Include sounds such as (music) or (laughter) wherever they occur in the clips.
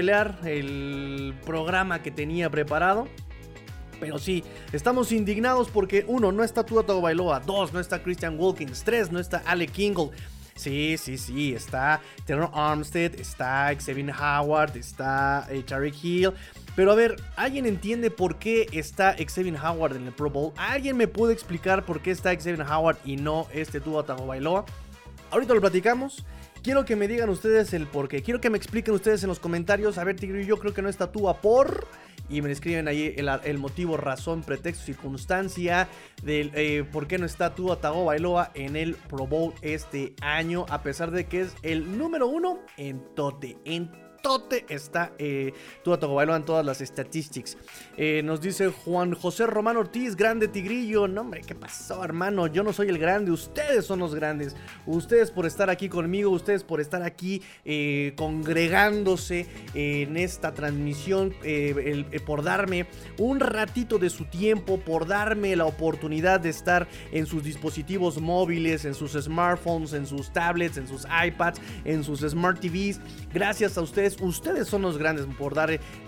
el programa que tenía preparado. Pero sí, estamos indignados porque uno, no está Tua Tagovailoa, dos, no está Christian Wilkins, tres, no está Alec Kingle. Sí, sí, sí, está Terrell Armstead, está Xavier Howard, está eh, Hill. Pero a ver, ¿alguien entiende por qué está Xavier Howard en el Pro Bowl? ¿Alguien me puede explicar por qué está Xavier Howard y no este Tua Tagovailoa? Ahorita lo platicamos. Quiero que me digan ustedes el por qué. Quiero que me expliquen ustedes en los comentarios. A ver, Tigre, yo creo que no está Tua por y me escriben ahí el, motivo, razón, pretexto, circunstancia del eh, por qué no está Tua Tagovailoa en el Pro Bowl este año, a pesar de que es el número uno en tote, en tote está eh, Tua Tagovailoa en todas las statistics. Eh, nos dice Juan José Román Ortiz, grande tigrillo. No, hombre, ¿qué pasó, hermano? Yo no soy el grande, ustedes son los grandes. Ustedes por estar aquí conmigo, ustedes por estar aquí eh, congregándose en esta transmisión, eh, por darme un ratito de su tiempo, por darme la oportunidad de estar en sus dispositivos móviles, en sus smartphones, en sus tablets, en sus iPads, en sus smart TVs. Gracias a ustedes ustedes, son los grandes por,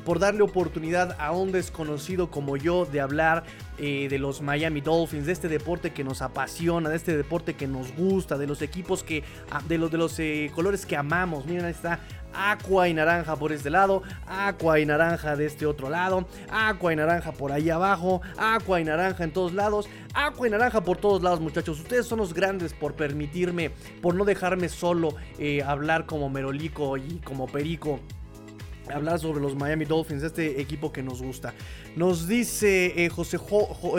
por darle oportunidad a un desconocido como yo de hablar eh, de los Miami Dolphins, de este deporte que nos apasiona, de este deporte que nos gusta, de los equipos que, ah, de los, de los eh, colores que amamos. Miren, ahí está aqua y naranja por este lado, aqua y naranja de este otro lado, aqua y naranja por ahí abajo, aqua y naranja en todos lados, aqua y naranja por todos lados muchachos. Ustedes son los grandes por permitirme, por no dejarme solo eh, hablar como merolico y como perico hablar sobre los Miami Dolphins, este equipo que nos gusta. Nos dice eh, José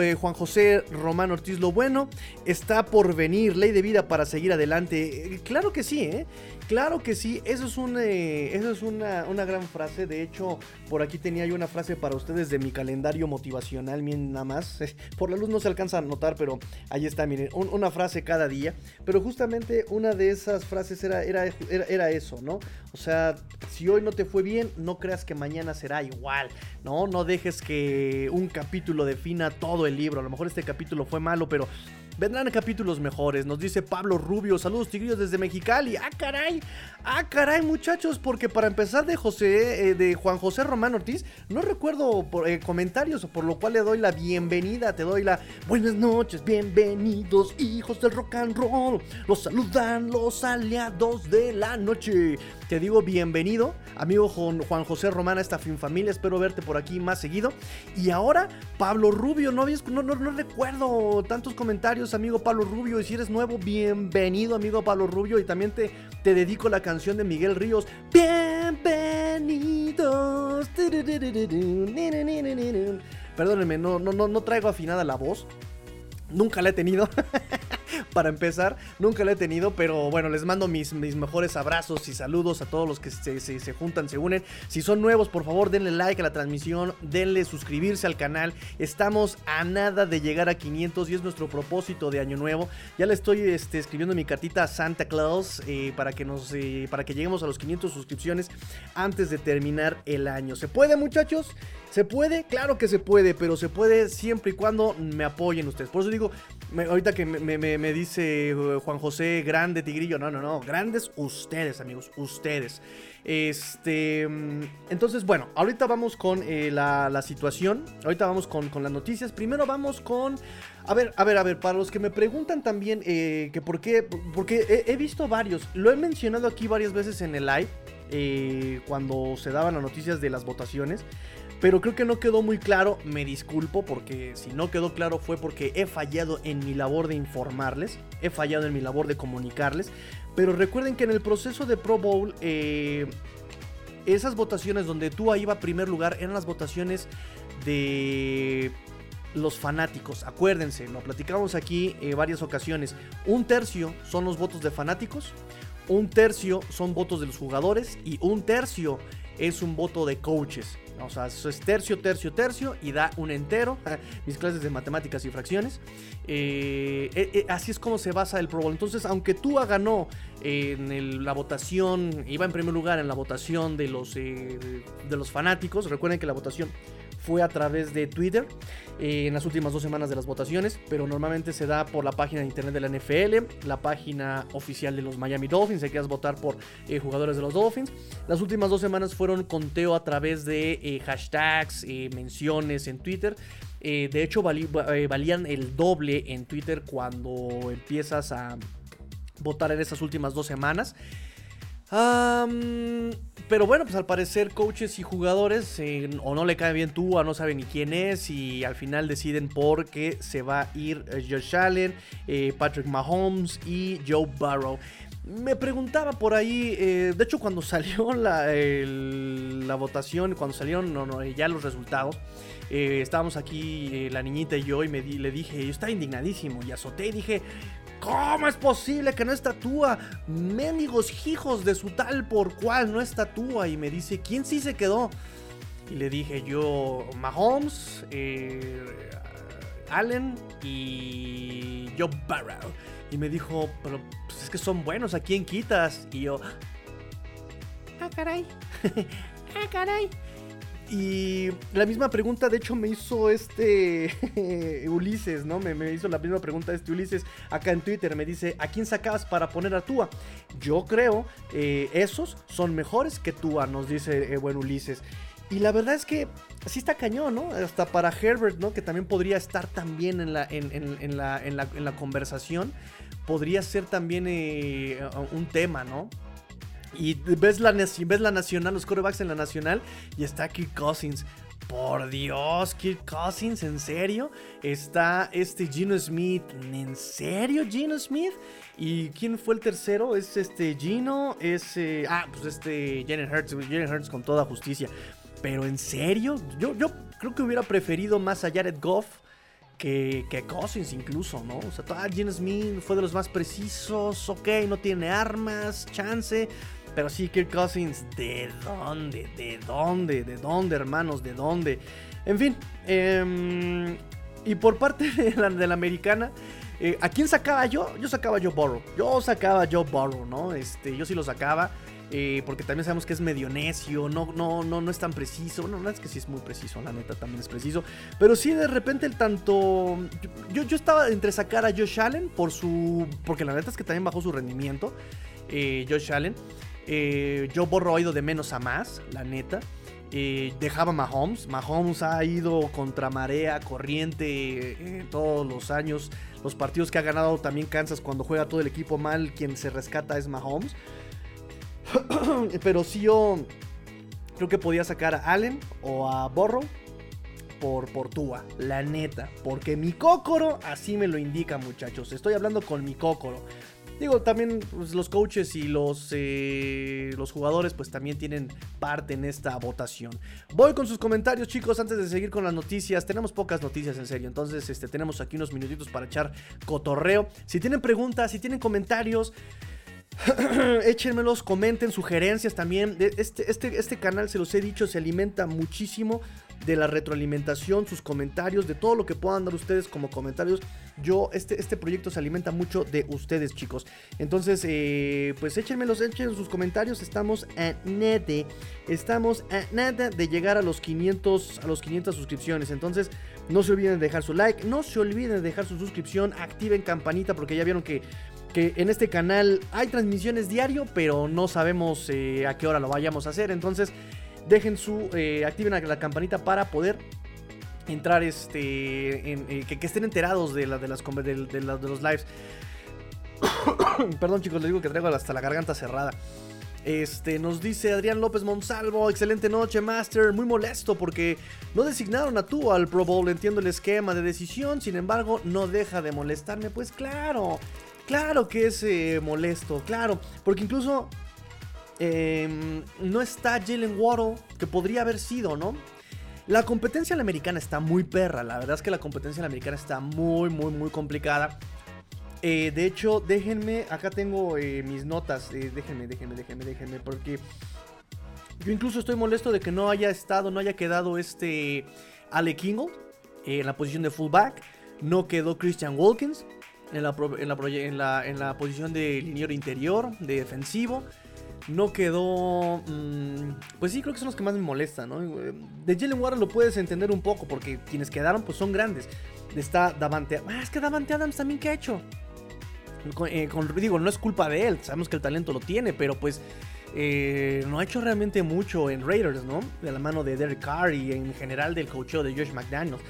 eh, Juan José Román Ortiz, lo bueno está por venir, ley de vida para seguir adelante. claro que sí, ¿eh? Claro que sí, eso es, un, eh, eso es una, gran frase. De hecho, por aquí tenía yo una frase para ustedes de mi calendario motivacional, nada más. (laughs) Por la luz no se alcanza a notar, pero ahí está, miren, una frase cada día. Pero justamente una de esas frases era, era, era, eso, ¿no? O sea, si hoy no te fue bien, no creas que mañana será igual, ¿no? No dejes que un capítulo defina todo el libro. A lo mejor este capítulo fue malo, pero Vendrán capítulos mejores, nos dice Pablo Rubio. Saludos, tigrillos desde Mexicali. Ah, caray. Ah, caray, muchachos. Porque para empezar de José, eh, de Juan José Román Ortiz, no recuerdo por, eh, comentarios, por lo cual le doy la bienvenida. Te doy la buenas noches, bienvenidos, hijos del rock and roll. Los saludan los aliados de la noche. Te digo bienvenido, amigo Juan José Román, a esta fin familia. Espero verte por aquí más seguido. Y ahora, Pablo Rubio, no, no, no, no recuerdo tantos comentarios amigo Pablo Rubio. Y si eres nuevo, bienvenido, amigo Pablo Rubio. Y también te, te dedico la canción de Miguel Ríos. Bienvenidos. Perdónenme, no, no, no, no traigo afinada la voz. Nunca la he tenido. (laughs) (laughs) para empezar. Nunca la he tenido, pero bueno, les mando mis, mejores abrazos y saludos a todos los que se, se, juntan, se unen. Si son nuevos, por favor, denle like a la transmisión, denle suscribirse al canal. Estamos a nada de llegar a 500 y es nuestro propósito de año nuevo. Ya le estoy este, escribiendo mi cartita a Santa Claus eh, para, que nos, eh, para que lleguemos a los 500 suscripciones antes de terminar el año. ¿Se puede, muchachos? ¿Se puede? Claro que se puede, pero se puede siempre y cuando me apoyen ustedes. Por eso digo, ahorita que me, dice uh, Juan José, grande tigrillo, no, no, no, grandes ustedes, amigos, ustedes. Este, mm, entonces, bueno, ahorita vamos con eh, la, situación, ahorita vamos con, las noticias. Primero vamos con, a ver, a ver, a ver, para los que me preguntan también eh, que por qué, porque he, visto varios, lo he mencionado aquí varias veces en el live, eh, cuando se daban las noticias de las votaciones. Pero creo que no quedó muy claro, me disculpo porque si no quedó claro fue porque he fallado en mi labor de informarles, he fallado en mi labor de comunicarles. Pero recuerden que en el proceso de Pro Bowl, eh, esas votaciones donde tú iba a primer lugar eran las votaciones de los fanáticos. Acuérdense, lo platicamos aquí en varias ocasiones. Un tercio son los votos de fanáticos, un tercio son votos de los jugadores y un tercio es un voto de coaches. O sea, eso es tercio, tercio, tercio y da un entero. (laughs) Mis clases de matemáticas y fracciones. Eh, eh, eh, así es como se basa el Pro Bowl. Entonces, aunque Tua ganó en la votación, iba en primer lugar en la votación de los, de los fanáticos, recuerden que la votación fue a través de Twitter eh, en las últimas dos semanas de las votaciones, pero normalmente se da por la página de internet de la NFL, la página oficial de los Miami Dolphins, si quieres votar por eh, jugadores de los Dolphins. Las últimas dos semanas fueron conteo a través de eh, hashtags, menciones en Twitter. de hecho, valían el doble en Twitter cuando empiezas a votar en esas últimas dos semanas pero bueno, pues al parecer coaches y jugadores eh, o no le cae bien tú, o no saben ni quién es y al final deciden por qué se va a ir eh, Josh Allen, eh, Patrick Mahomes y Joe Burrow. Me preguntaba por ahí, de hecho cuando (laughs) salió la, la votación, cuando salieron ya los resultados, estábamos aquí la niñita y yo y me le dije, yo estaba indignadísimo y azoté y dije, ¿Cómo es posible que no estatúa? Mendigos hijos de su tal por cual no estatúa. Y me dice, ¿quién sí se quedó? Y le dije yo, Mahomes, eh, Allen y Joe Barrow. Y me dijo, pero pues es que son buenos, ¿a quién quitas? Y yo, ah, caray, (laughs) ah, caray. Y la misma pregunta, de hecho, me hizo este (laughs) Ulises, ¿no? Me, hizo la misma pregunta este Ulises acá en Twitter. Me dice, ¿a quién sacabas para poner a Tua? Yo creo, eh, esos son mejores que Tua, nos dice eh, buen Ulises. Y la verdad es que sí está cañón, ¿no? Hasta para Herbert, ¿no? Que también podría estar también en la, en, la, conversación. Podría ser también eh, un tema, ¿no? Y ves la, ves la nacional, los corebacks en la nacional, y está Kirk Cousins. Por Dios, Kirk Cousins, ¿en serio? Está este Gino Smith. ¿En serio, Gino Smith? ¿Y quién fue el tercero? Es este Gino, es... Eh, ah, pues este Jalen Hurts, Jalen Hurts con toda justicia. Pero ¿en serio? Yo, yo creo que hubiera preferido más a Jared Goff que, que Cousins incluso, ¿no? O sea, Gino Smith fue de los más precisos, ok, no tiene armas, chance, pero sí, Kirk Cousins, ¿de dónde? ¿De dónde? ¿De dónde, hermanos? ¿De dónde? En fin, em, y por parte de la, americana, eh, ¿a quién sacaba yo? Yo sacaba a Joe Burrow. Yo sacaba a Joe Burrow, ¿no? Este, yo sí lo sacaba. Eh, porque también sabemos que es medio necio, no, no, no, no es tan preciso. Bueno, no es que sí es muy preciso, la neta también es preciso. Pero sí, de repente el tanto. Yo, yo estaba entre sacar a Josh Allen por su. Porque la neta es que también bajó su rendimiento. Eh, Josh Allen. Eh, yo borro ido de menos a más, la neta. Eh, dejaba Mahomes. Mahomes ha ido contra marea, corriente eh, todos los años. Los partidos que ha ganado también Kansas cuando juega todo el equipo mal, quien se rescata es Mahomes. (clears throat) Pero si yo creo que podía sacar a Allen o a Borro por, por la neta. Porque mi cócoro así me lo indica, muchachos. Estoy hablando con mi cócoro. Digo, también pues, los coaches y los, eh, los jugadores pues también tienen parte en esta votación. Voy con sus comentarios chicos antes de seguir con las noticias. Tenemos pocas noticias en serio, entonces este, tenemos aquí unos minutitos para echar cotorreo. Si tienen preguntas, si tienen comentarios... (clears throat) Échenmelos, comenten sugerencias también. Este, este, este canal, se los he dicho, se alimenta muchísimo de la retroalimentación, sus comentarios, de todo lo que puedan dar ustedes como comentarios. Yo, este, este proyecto se alimenta mucho de ustedes, chicos. Entonces, eh, pues échenmelos, echen sus comentarios. Estamos a nada, estamos a nada de llegar a los 500, a los 500 suscripciones. Entonces, no se olviden de dejar su like, no se olviden de dejar su suscripción, activen campanita porque ya vieron que que en este canal hay transmisiones diario, pero no sabemos eh, a qué hora lo vayamos a hacer. Entonces, dejen su, eh, activen la campanita para poder entrar, este, eh, que, estén enterados de, la, de, las, de, los lives. (coughs) Perdón chicos, les digo que traigo hasta la garganta cerrada. Este, nos dice Adrián López Monsalvo, excelente noche, Master. Muy molesto porque no designaron a tú al Pro Bowl. Entiendo el esquema de decisión, sin embargo, no deja de molestarme. Pues claro, claro que es eh, molesto, claro, porque incluso Em, no está Jalen Waddle, que podría haber sido, ¿no? La competencia en la americana está muy perra. La verdad es que la competencia en la americana está muy, muy, muy complicada. Eh, de hecho, déjenme, acá tengo eh, mis notas. Eh, déjenme, déjenme, déjenme, déjenme, porque yo incluso estoy molesto de que no haya estado, no haya quedado este Ale Kingle en la posición de fullback. No quedó Christian Wilkins en la, en la, posición de liniero interior, de defensivo. No quedó. Mm, pues sí, creo que son los que más me molestan. De Jalen Warren lo puedes entender un poco, porque quienes quedaron, pues son grandes. Está Davante. Ah, es que Davante Adams también, ¿qué ha hecho? Eh, digo, no es culpa de él, sabemos que el talento lo tiene, pero pues. Eh, no ha hecho realmente mucho en Raiders, ¿no? De la mano de Derek Carr y en general del coacheo de Josh McDaniels.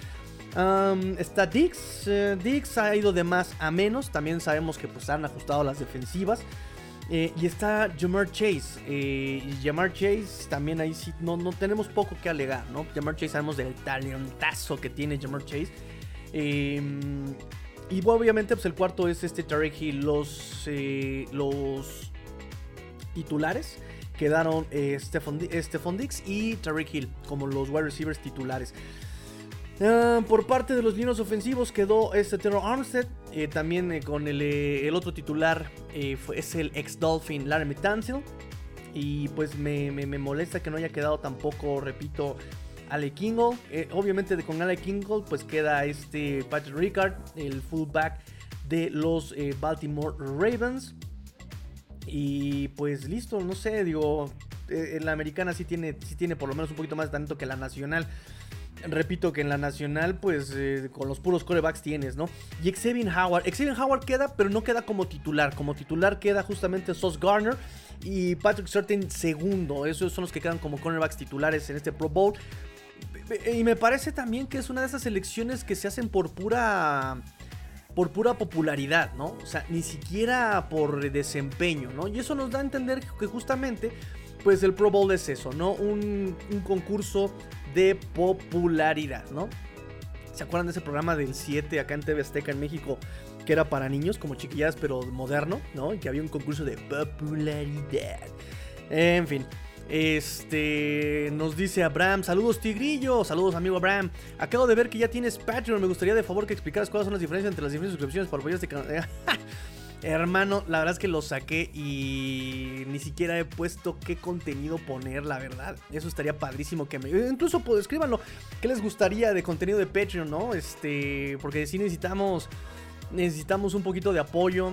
está Dix. Eh, Dix ha ido de más a menos. También sabemos que pues han ajustado las defensivas. Eh, y está Jamar Chase. Eh, Jamar Chase también ahí sí no, no tenemos poco que alegar, ¿no? Jamar Chase sabemos del talentazo que tiene Jamar Chase. Em, y obviamente pues el cuarto es este Tarek Hill. Los, eh, los titulares quedaron Stephon, Dix y Tarek Hill como los wide receivers titulares. Ah, por parte de los linos ofensivos quedó este Terror Armstead. Eh, también eh, con eh, el, otro titular es el ex Dolphin Laramie Tansil. Y pues me, molesta que no haya quedado tampoco, repito, Ale Kingle. obviamente con Ale Kingle pues queda este Patrick Ricard, el fullback de los Baltimore Ravens. Y pues listo, no sé, digo, la americana sí tiene, sí tiene por lo menos un poquito más de talento que la nacional repito que en la nacional, pues eh, con los puros corebacks tienes, ¿no? Y Xavier Howard, Xavier Howard queda, pero no queda como titular. Como titular queda justamente Sos Garner y Patrick Surtain segundo. Esos son los que quedan como cornerbacks titulares en este Pro Bowl. Y me parece también que es una de esas elecciones que se hacen por pura por pura popularidad, ¿no? O sea, ni siquiera por desempeño, ¿no? Y eso nos da a entender que justamente, pues el Pro Bowl es eso, ¿no? Un, un concurso de popularidad, ¿no? ¿Se acuerdan de ese programa del 7 acá en TV Azteca en México? Que era para niños, como chiquilladas, pero moderno, ¿no? Y que había un concurso de popularidad. En fin. Este nos dice Abraham, saludos Tigrillo, saludos amigo Abraham. Acabo de ver que ya tienes Patreon, me gustaría de favor que explicaras cuáles son las diferencias entre las diferentes suscripciones para apoyar este canal. (laughs) Hermano, la verdad es que lo saqué y ni siquiera he puesto qué contenido poner, la verdad. Eso estaría padrísimo que me... Incluso pues, escríbanlo. ¿Qué les gustaría de contenido de Patreon, no? Este... Porque si necesitamos... Necesitamos un poquito de apoyo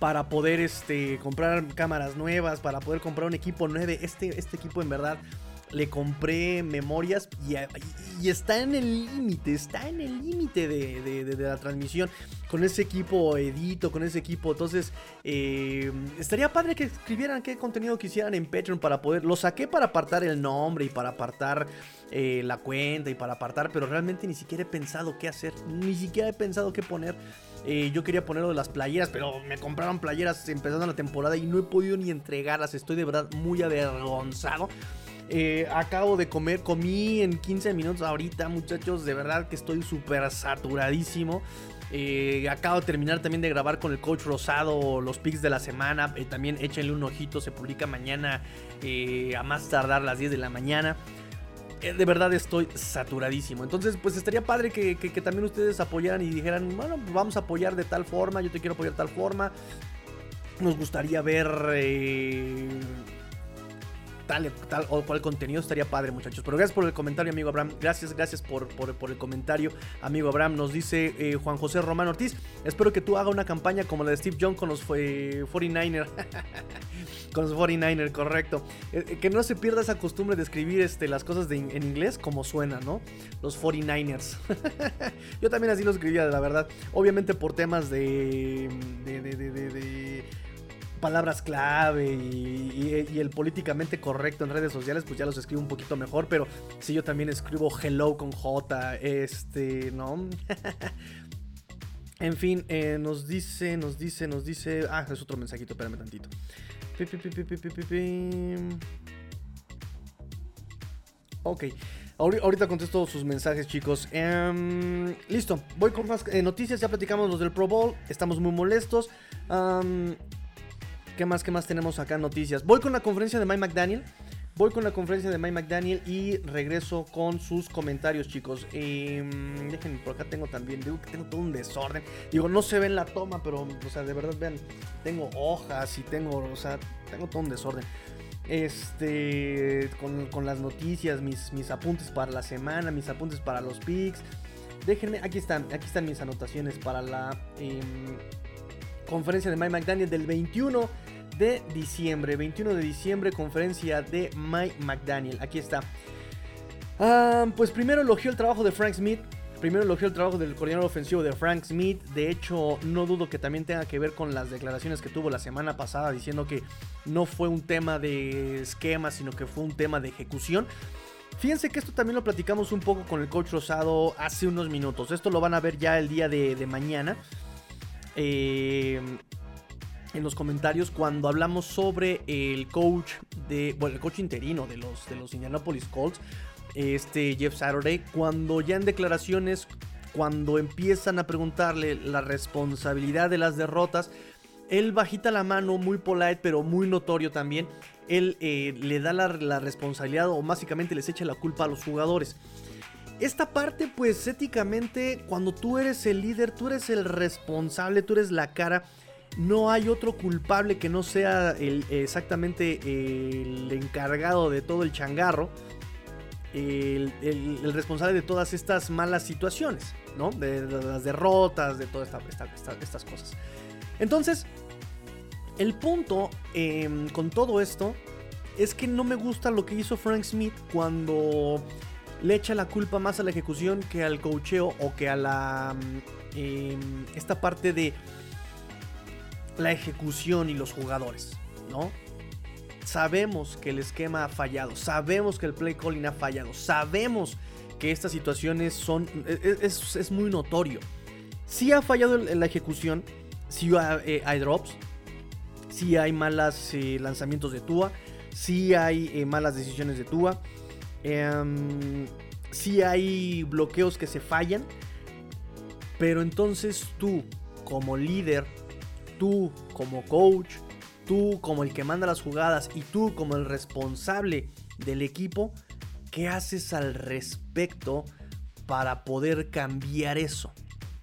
para poder este, comprar cámaras nuevas, para poder comprar un equipo nuevo. Este, este equipo en verdad le compré memorias y, está en el límite, está en el límite de, la transmisión. Con ese equipo edito, con ese equipo. Entonces, eh, estaría padre que escribieran qué contenido quisieran en Patreon para poder. Lo saqué para apartar el nombre y para apartar eh, la cuenta y para apartar, pero realmente ni siquiera he pensado qué hacer, ni siquiera he pensado qué poner. Eh, yo quería ponerlo de las playeras, pero me compraron playeras empezando la temporada y no he podido ni entregarlas. Estoy de verdad muy avergonzado. Eh, acabo de comer, comí en 15 minutos ahorita, muchachos. De verdad que estoy súper saturadísimo. Eh, acabo de terminar también de grabar con el coach Rosado los picks de la semana. Eh, también échenle un ojito, se publica mañana a más tardar las 10 de la mañana. de verdad estoy saturadísimo. Entonces, pues estaría padre que, también ustedes apoyaran y dijeran, bueno, pues vamos a apoyar de tal forma, yo te quiero apoyar de tal forma. Nos gustaría ver tal, tal o cual contenido estaría padre, muchachos. Pero gracias por el comentario, amigo Abraham. Gracias, gracias por, por, el comentario, amigo Abraham. Nos dice eh, Juan José Román Ortiz. Espero que tú hagas una campaña como la de Steve Young con los 49er. (laughs) con los 49er, correcto. Eh, eh, que no se pierda esa costumbre de escribir este, las cosas en inglés como suena, ¿no? Los 49ers. (laughs) Yo también así lo escribía, la verdad. Obviamente por temas de, de, de palabras clave y, el políticamente correcto en redes sociales, pues ya los escribo un poquito mejor, pero si yo también escribo hello con J, este, ¿no? (laughs) en fin, eh, nos dice, nos dice, nos dice... Ah, es otro mensajito, espérame tantito. Ok, ahorita contesto sus mensajes, chicos. Em, listo, voy con más eh, noticias. Ya platicamos los del Pro Bowl. Estamos muy molestos. ¿Qué más, qué más tenemos acá noticias? Voy con la conferencia de Mike McDaniel. Voy con la conferencia de Mike McDaniel y regreso con sus comentarios, chicos. Em, déjenme, por acá tengo también, tengo todo un desorden. Digo, no se ve en la toma, pero, o sea, de verdad, vean, tengo hojas y tengo, o sea, tengo todo un desorden. Este, con, las noticias, mis, mis apuntes para la semana, mis apuntes para los picks. Déjenme, aquí están, aquí están mis anotaciones para la em, conferencia de Mike McDaniel del 21 de diciembre, 21 de diciembre, conferencia de Mike McDaniel. Aquí está. Ah, pues primero elogió el trabajo de Frank Smith. Primero elogió el trabajo del coordinador ofensivo de Frank Smith. De hecho, no dudo que también tenga que ver con las declaraciones que tuvo la semana pasada diciendo que no fue un tema de esquema, sino que fue un tema de ejecución. Fíjense que esto también lo platicamos un poco con el coach Rosado hace unos minutos. Esto lo van a ver ya el día de, mañana. Eh, en los comentarios cuando hablamos sobre el coach de bueno, el coach interino de los de los Indianapolis Colts este Jeff Saturday, cuando ya en declaraciones, cuando empiezan a preguntarle la responsabilidad de las derrotas, él bajita la mano, muy polite, pero muy notorio también. Él eh, le da la, la, responsabilidad o básicamente les echa la culpa a los jugadores. Esta parte, pues éticamente, cuando tú eres el líder, tú eres el responsable, tú eres la cara. No hay otro culpable que no sea el, exactamente el encargado de todo el changarro el, responsable de todas estas malas situaciones, ¿no? De, las derrotas, de todas estas cosas. Entonces, el punto em, con todo esto es que no me gusta lo que hizo Frank Smith cuando le echa la culpa más a la ejecución que al cocheo o que a la em, esta parte de la ejecución y los jugadores, ¿no? Sabemos que el esquema ha fallado, sabemos que el play calling ha fallado, sabemos que estas situaciones son. E, e, es, muy notorio. Si ha fallado en la ejecución, si eh, hay, drops, si hay malos eh, lanzamientos de Tua, si hay eh, malas decisiones de Tua, em, si hay bloqueos que se fallan. Pero entonces tú, como líder, tú como coach, tú como el que manda las jugadas y tú como el responsable del equipo, ¿qué haces al respecto para poder cambiar eso?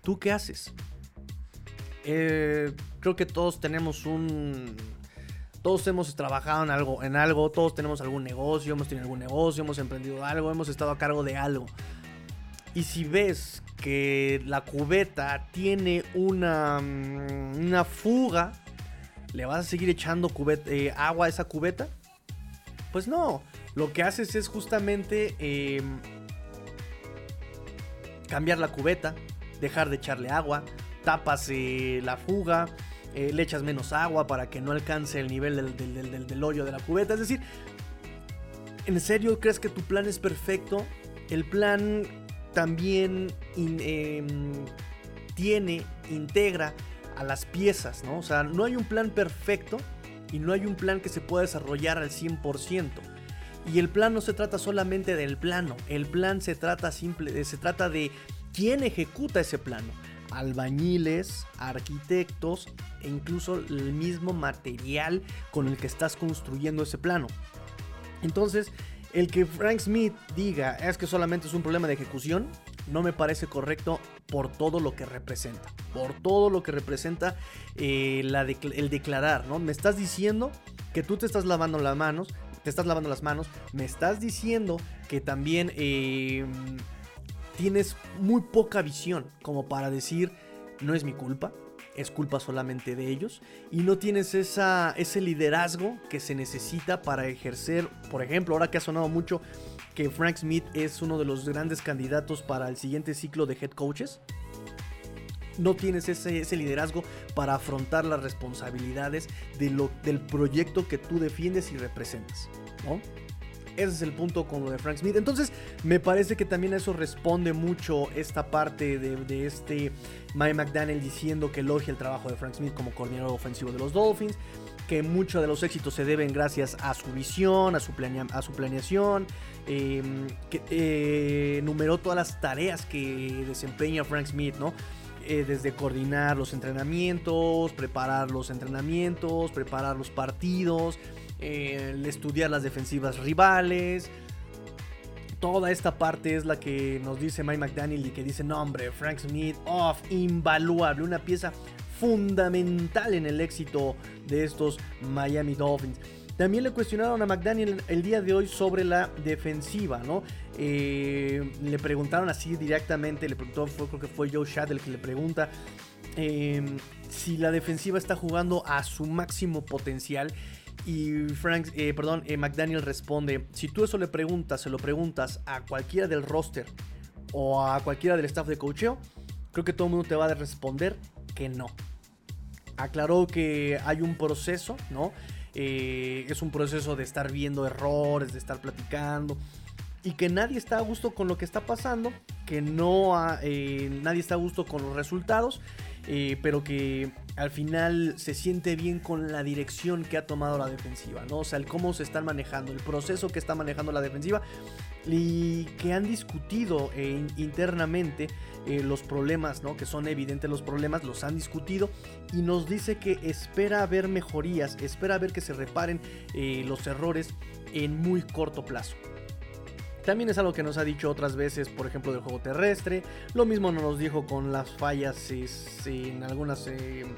¿Tú qué haces? Eh, creo que todos tenemos un... Todos hemos trabajado en algo, en algo, todos tenemos algún negocio, hemos tenido algún negocio, hemos emprendido algo, hemos estado a cargo de algo. Y si ves que la cubeta tiene una, mm, una fuga, ¿Le vas a seguir echando eh, agua a esa cubeta? Pues no. Lo que haces es justamente em, cambiar la cubeta, dejar de echarle agua, tapas eh, la fuga, eh, le echas menos agua para que no alcance el nivel del, hoyo de la cubeta. Es decir, ¿en serio crees que tu plan es perfecto? El plan también em, tiene, integra a las piezas, ¿no? O sea, no hay un plan perfecto y no hay un plan que se pueda desarrollar al 100%. Y el plan no se trata solamente del plano, el plan se trata, simple, se trata de quién ejecuta ese plano. Albañiles, arquitectos e incluso el mismo material con el que estás construyendo ese plano. Entonces, el que Frank Smith diga es que solamente es un problema de ejecución, no me parece correcto por todo lo que representa. Por todo lo que representa eh, el declarar, ¿no? Me estás diciendo que tú te estás lavando las manos, te estás lavando las manos, me estás diciendo que también eh, tienes muy poca visión como para decir, no es mi culpa, es culpa solamente de ellos y no tienes esa, ese liderazgo que se necesita para ejercer, por ejemplo, ahora que ha sonado mucho que Frank Smith es uno de los grandes candidatos para el siguiente ciclo de head coaches. No tienes ese, liderazgo para afrontar las responsabilidades de lo, del proyecto que tú defiendes y representas. ¿no? Ese es el punto con lo de Frank Smith. Entonces, me parece que también a eso responde mucho esta parte de, este Mike McDaniel diciendo que elogia el trabajo de Frank Smith como coordinador ofensivo de los Dolphins que muchos de los éxitos se deben gracias a su visión, a su, a su planeación, em, que eh, enumeró todas las tareas que desempeña Frank Smith, ¿no? Eh, desde coordinar los entrenamientos, preparar los entrenamientos, preparar los partidos, eh, estudiar las defensivas rivales. Toda esta parte es la que nos dice Mike McDaniel y que dice, no hombre, Frank Smith, off, invaluable, una pieza fundamental en el éxito de estos Miami Dolphins. También le cuestionaron a McDaniel el día de hoy sobre la defensiva, ¿no? Eh, le preguntaron así directamente, le preguntó, creo que fue Joe Shad el que le pregunta em, si la defensiva está jugando a su máximo potencial. Y Frank, eh, perdón, eh, McDaniel responde, si tú eso le preguntas, se lo preguntas a cualquiera del roster o a cualquiera del staff de coacheo, creo que todo el mundo te va a responder que no. Aclaró que hay un proceso, ¿no? Eh, es un proceso de estar viendo errores, de estar platicando. Y que nadie está a gusto con lo que está pasando. Que no nadie está a gusto con los resultados. pero que al final se siente bien con la dirección que ha tomado la defensiva, ¿no? O sea, el cómo se están manejando, el proceso que está manejando la defensiva y que han discutido eh, internamente eh, los problemas, ¿no? Que son evidentes los problemas, los han discutido y nos dice que espera ver mejorías, espera ver que se reparen eh, los errores en muy corto plazo. También es algo que nos ha dicho otras veces, por ejemplo, del juego terrestre. Lo mismo nos dijo con las fallas en algunas... en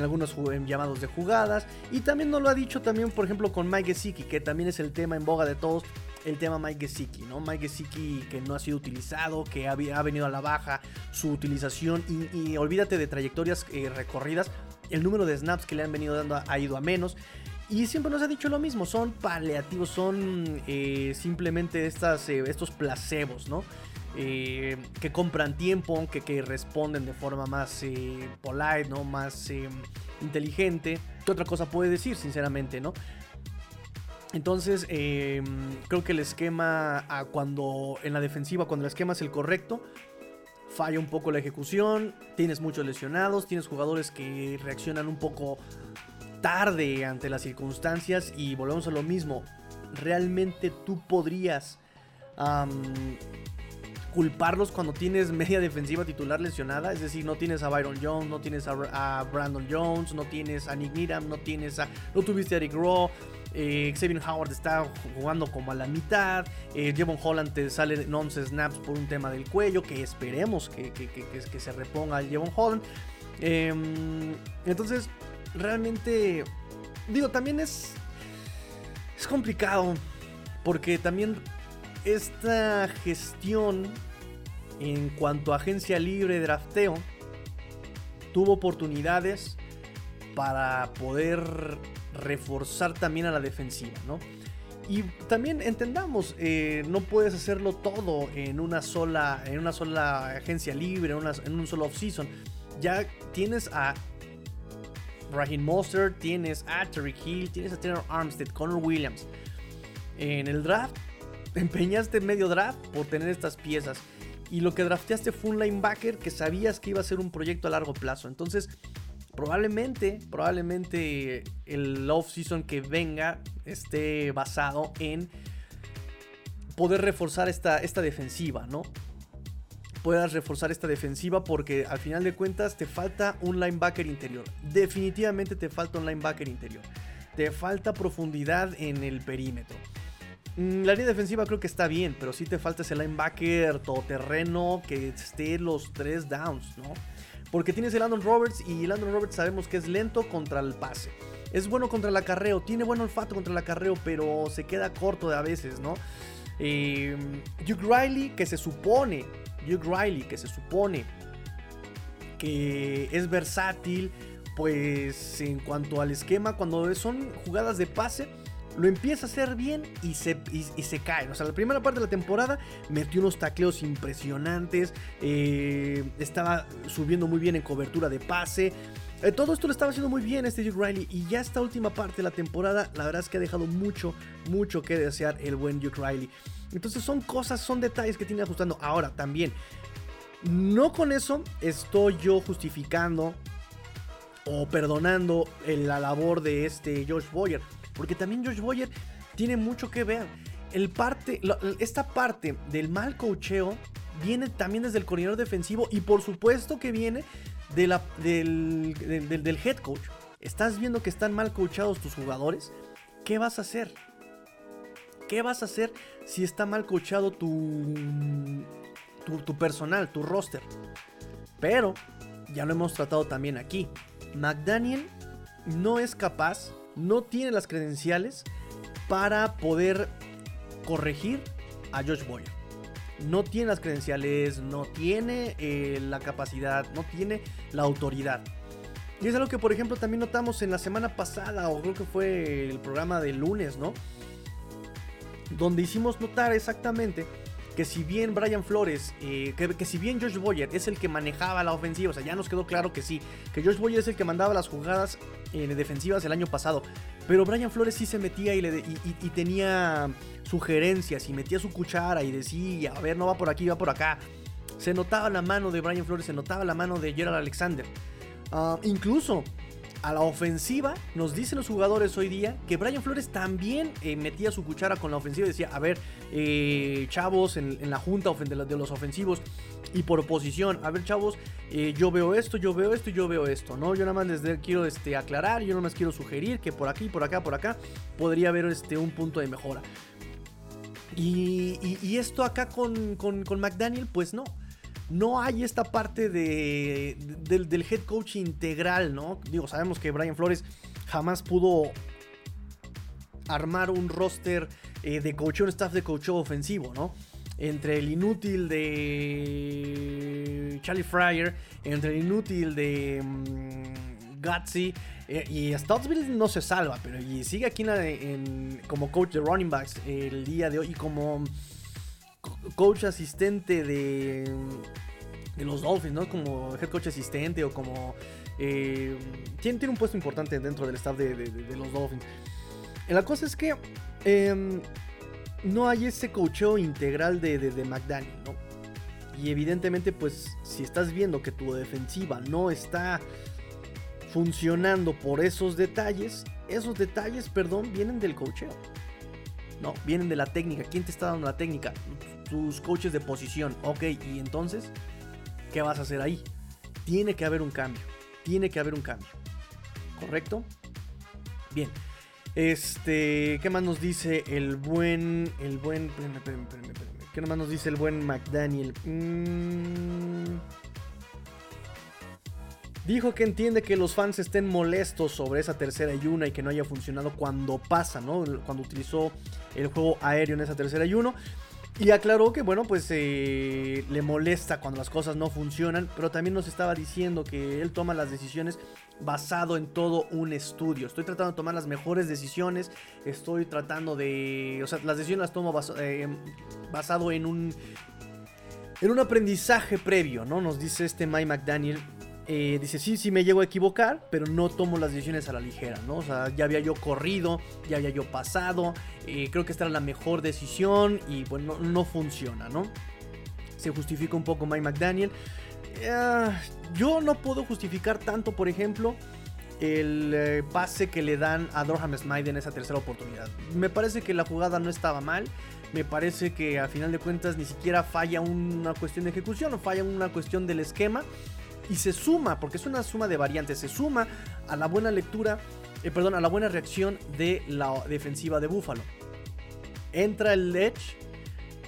algunos llamados de jugadas. Y también nos lo ha dicho también, por ejemplo, con Mike Gesicki, que también es el tema en boga de todos. El tema Mike Gesicki, ¿no? Mike que no ha sido utilizado, que ha, venido a la baja su utilización. Y, olvídate de trayectorias eh, recorridas. El número de snaps que le han venido dando ha ido a menos. Y siempre nos ha dicho lo mismo, son paliativos, son eh, simplemente estas, eh, estos placebos, ¿no? Eh, que compran tiempo, que, que, responden de forma más polite, ¿no? Más inteligente. ¿Qué otra cosa puede decir, sinceramente, ¿no? Entonces, creo que el esquema, cuando en la defensiva, cuando el esquema es el correcto, falla un poco la ejecución, tienes muchos lesionados, tienes jugadores que reaccionan un poco tarde ante las circunstancias y volvemos a lo mismo. Realmente tú podrías culparlos cuando tienes media defensiva titular lesionada. Es decir, no tienes a Byron Jones, no tienes a, Brandon Jones, no tienes a Nick Needham, no tienes a. No tuviste a Eric Rowe. Eh, Xavier Howard está jugando como a la mitad. Eh, Holland te sale 11 snaps por un tema del cuello. Que esperemos que, que, que, se reponga el Jevon Holland. Em, entonces, realmente, digo, también es, es complicado, porque también esta gestión en cuanto a agencia libre drafteo tuvo oportunidades para poder reforzar también a la defensiva, ¿no? Y también entendamos, eh, no puedes hacerlo todo en una sola, en una sola agencia libre, en, en un solo off-season. Ya tienes a Raheem Monster, tienes a Terry Hill, tienes a Taylor Armstead, Connor Williams. En el draft, empeñaste medio draft por tener estas piezas. Y lo que drafteaste fue un linebacker que sabías que iba a ser un proyecto a largo plazo. Entonces, probablemente, probablemente el off-season que venga esté basado en poder reforzar esta, esta defensiva, ¿no? Puedas reforzar esta defensiva porque al final de cuentas te falta un linebacker interior. Definitivamente te falta un linebacker interior. Te falta profundidad en el perímetro. Mm, la línea defensiva creo que está bien, pero sí te falta ese linebacker todoterreno que esté los tres downs, ¿no? Porque tienes el Landon Roberts y Landon Roberts sabemos que es lento contra el pase. Es bueno contra el acarreo, tiene buen olfato contra el acarreo, pero se queda corto de a veces, ¿no? Eh, Duke Riley, que se supone Duke Riley, que se supone que es versátil, pues en cuanto al esquema, cuando son jugadas de pase, lo empieza a hacer bien y se, y, se cae. O sea, la primera parte de la temporada metió unos tacleos impresionantes, eh, estaba subiendo muy bien en cobertura de pase. Eh, todo esto lo estaba haciendo muy bien este Duke Riley y ya esta última parte de la temporada, la verdad es que ha dejado mucho, mucho que desear el buen Duke Riley. Entonces son cosas, son detalles que tiene ajustando. Ahora también, no con eso estoy yo justificando o perdonando la labor de este Josh Boyer. Porque también Josh Boyer tiene mucho que ver. El parte, esta parte del mal cocheo viene también desde el coordinador defensivo y por supuesto que viene de la, del, del head coach. Estás viendo que están mal coachados tus jugadores. ¿Qué vas a hacer? ¿Qué vas a hacer si está mal coachado tu, tu, personal, tu roster? Pero, ya lo hemos tratado también aquí. McDaniel no es capaz, no tiene las credenciales para poder corregir a Josh Boyer. no tiene las credenciales, no tiene eh, la capacidad, no tiene la autoridad. Y es algo que, por ejemplo, también notamos en la semana pasada, o creo que fue el programa de lunes, ¿no? Donde hicimos notar exactamente que si bien Brian Flores, eh, que, si bien George Boyer es el que manejaba la ofensiva, o sea, ya nos quedó claro que sí, que George Boyer es el que mandaba las jugadas eh, defensivas el año pasado, pero Brian Flores sí se metía y, tenía sugerencias y metía su cuchara y decía, a ver, no va por aquí, va por acá. Se notaba la mano de Brian Flores, se notaba la mano de Gerald Alexander. Ah, incluso a la ofensiva, nos dicen los jugadores hoy día que Brian Flores también eh, metía su cuchara con la ofensiva y decía, a ver, eh, chavos, en, la junta de los ofensivos y por oposición, a ver, chavos, eh, yo veo esto, yo veo esto y yo veo esto, ¿no? Yo nada más les quiero este, aclarar, yo nada más quiero sugerir que por aquí, por acá, por acá, podría haber este, un punto de mejora. Y, esto acá con, con McDaniel, pues no no hay esta parte de, del, head coach integral, ¿no? Digo, sabemos que Brian Flores jamás pudo armar un roster eh, de coach, un staff de coach ofensivo, ¿no? Entre el inútil de Charlie Fryer, entre el inútil de um, y Stoutsville no se salva, pero y sigue aquí como coach de running backs el día de hoy y como coach asistente de, los Dolphins, ¿no? Como head coach asistente o como... Eh, tiene, un puesto importante dentro del staff de, los Dolphins. La cosa es que em, no hay ese coacheo integral de, de, McDaniel, ¿no? Y evidentemente, pues, si estás viendo que tu defensiva no está funcionando por esos detalles, esos detalles, perdón, vienen del coacheo. No, vienen de la técnica. ¿Quién te está dando la técnica? Tus coaches de posición. Ok, y entonces, ¿qué vas a hacer ahí? Tiene que haber un cambio. Tiene que haber un cambio. ¿Correcto? Bien. Este, ¿qué más nos dice el buen, el buen, ¿qué más nos dice el buen McDaniel? Mm. Dijo que entiende que los fans estén molestos sobre esa tercera y una y que no haya funcionado cuando pasa, ¿no? Cuando utilizó el juego aéreo en esa tercera y uno. Y aclaró que, bueno, pues eh, le molesta cuando las cosas no funcionan, pero también nos estaba diciendo que él toma las decisiones basado en todo un estudio. Estoy tratando de tomar las mejores decisiones, estoy tratando de... O sea, las decisiones las tomo eh, basado en un... En un aprendizaje previo, ¿no? Nos dice este Mike McDaniel eh, dice, sí, sí me llego a equivocar, pero no tomo las decisiones a la ligera, ¿no? O sea, ya había yo corrido, ya había yo pasado, eh, creo que esta era la mejor decisión y bueno, no, funciona, ¿no? Se justifica un poco Mike McDaniel. Eh, yo no puedo justificar tanto, por ejemplo, el pase que le dan a Dorham Smythe en esa tercera oportunidad. Me parece que la jugada no estaba mal. Me parece que a final de cuentas ni siquiera falla una cuestión de ejecución o falla una cuestión del esquema y se suma, porque es una suma de variantes, se suma a la buena lectura, eh, perdón, a la buena reacción de la defensiva de Buffalo. Entra el Edge,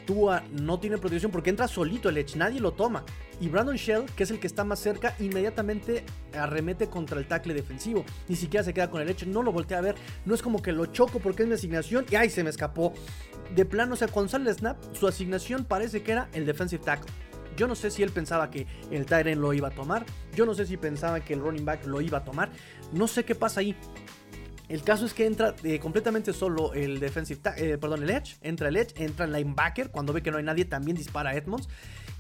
Tua no tiene protección porque entra solito el Edge, nadie lo toma. Y Brandon Shell, que es el que está más cerca, inmediatamente arremete contra el tackle defensivo. Ni siquiera se queda con el Edge, no lo voltea a ver. No es como que lo choco porque es mi asignación y ¡ay! se me escapó. De plano, o sea, con sale snap, su asignación parece que era el defensive tackle. Yo no sé si él pensaba que el Tyren lo iba a tomar. Yo no sé si pensaba que el running back lo iba a tomar. No sé qué pasa ahí. El caso es que entra eh, completamente solo el defensive, eh, perdón, el edge, entra el edge, entra el linebacker, cuando ve que no hay nadie también dispara a Edmonds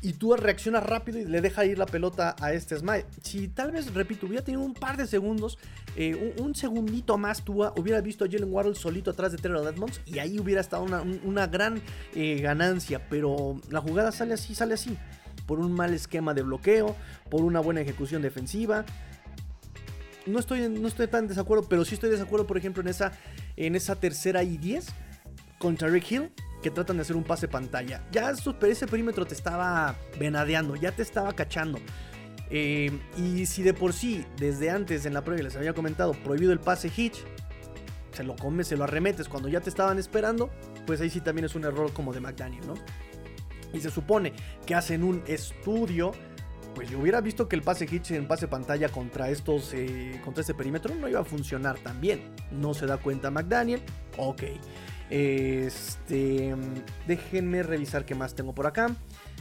y tú reaccionas rápido y le deja ir la pelota a este Smile. Si tal vez, repito, hubiera tenido un par de segundos, eh, un, segundito más, tú hubiera visto a Jalen Waddle solito atrás de Terrell Edmonds y ahí hubiera estado una, gran ganancia, pero la jugada sale así, sale así por un mal esquema de bloqueo, por una buena ejecución defensiva. No estoy, no estoy tan desacuerdo, pero sí estoy desacuerdo, por ejemplo, en esa, en esa tercera y 10 contra Rick Hill, que tratan de hacer un pase pantalla. Ya ese perímetro te estaba venadeando, ya te estaba cachando. Eh, y si de por sí, desde antes en la prueba les había comentado, prohibido el pase hitch, se lo comes, se lo arremetes cuando ya te estaban esperando, pues ahí sí también es un error como de McDaniel, ¿no? Y se supone que hacen un estudio, pues yo hubiera visto que el pase hitch en pase pantalla contra estos, eh, contra este perímetro no iba a funcionar tan bien. No se da cuenta McDaniel, ok. Este, déjenme revisar qué más tengo por acá.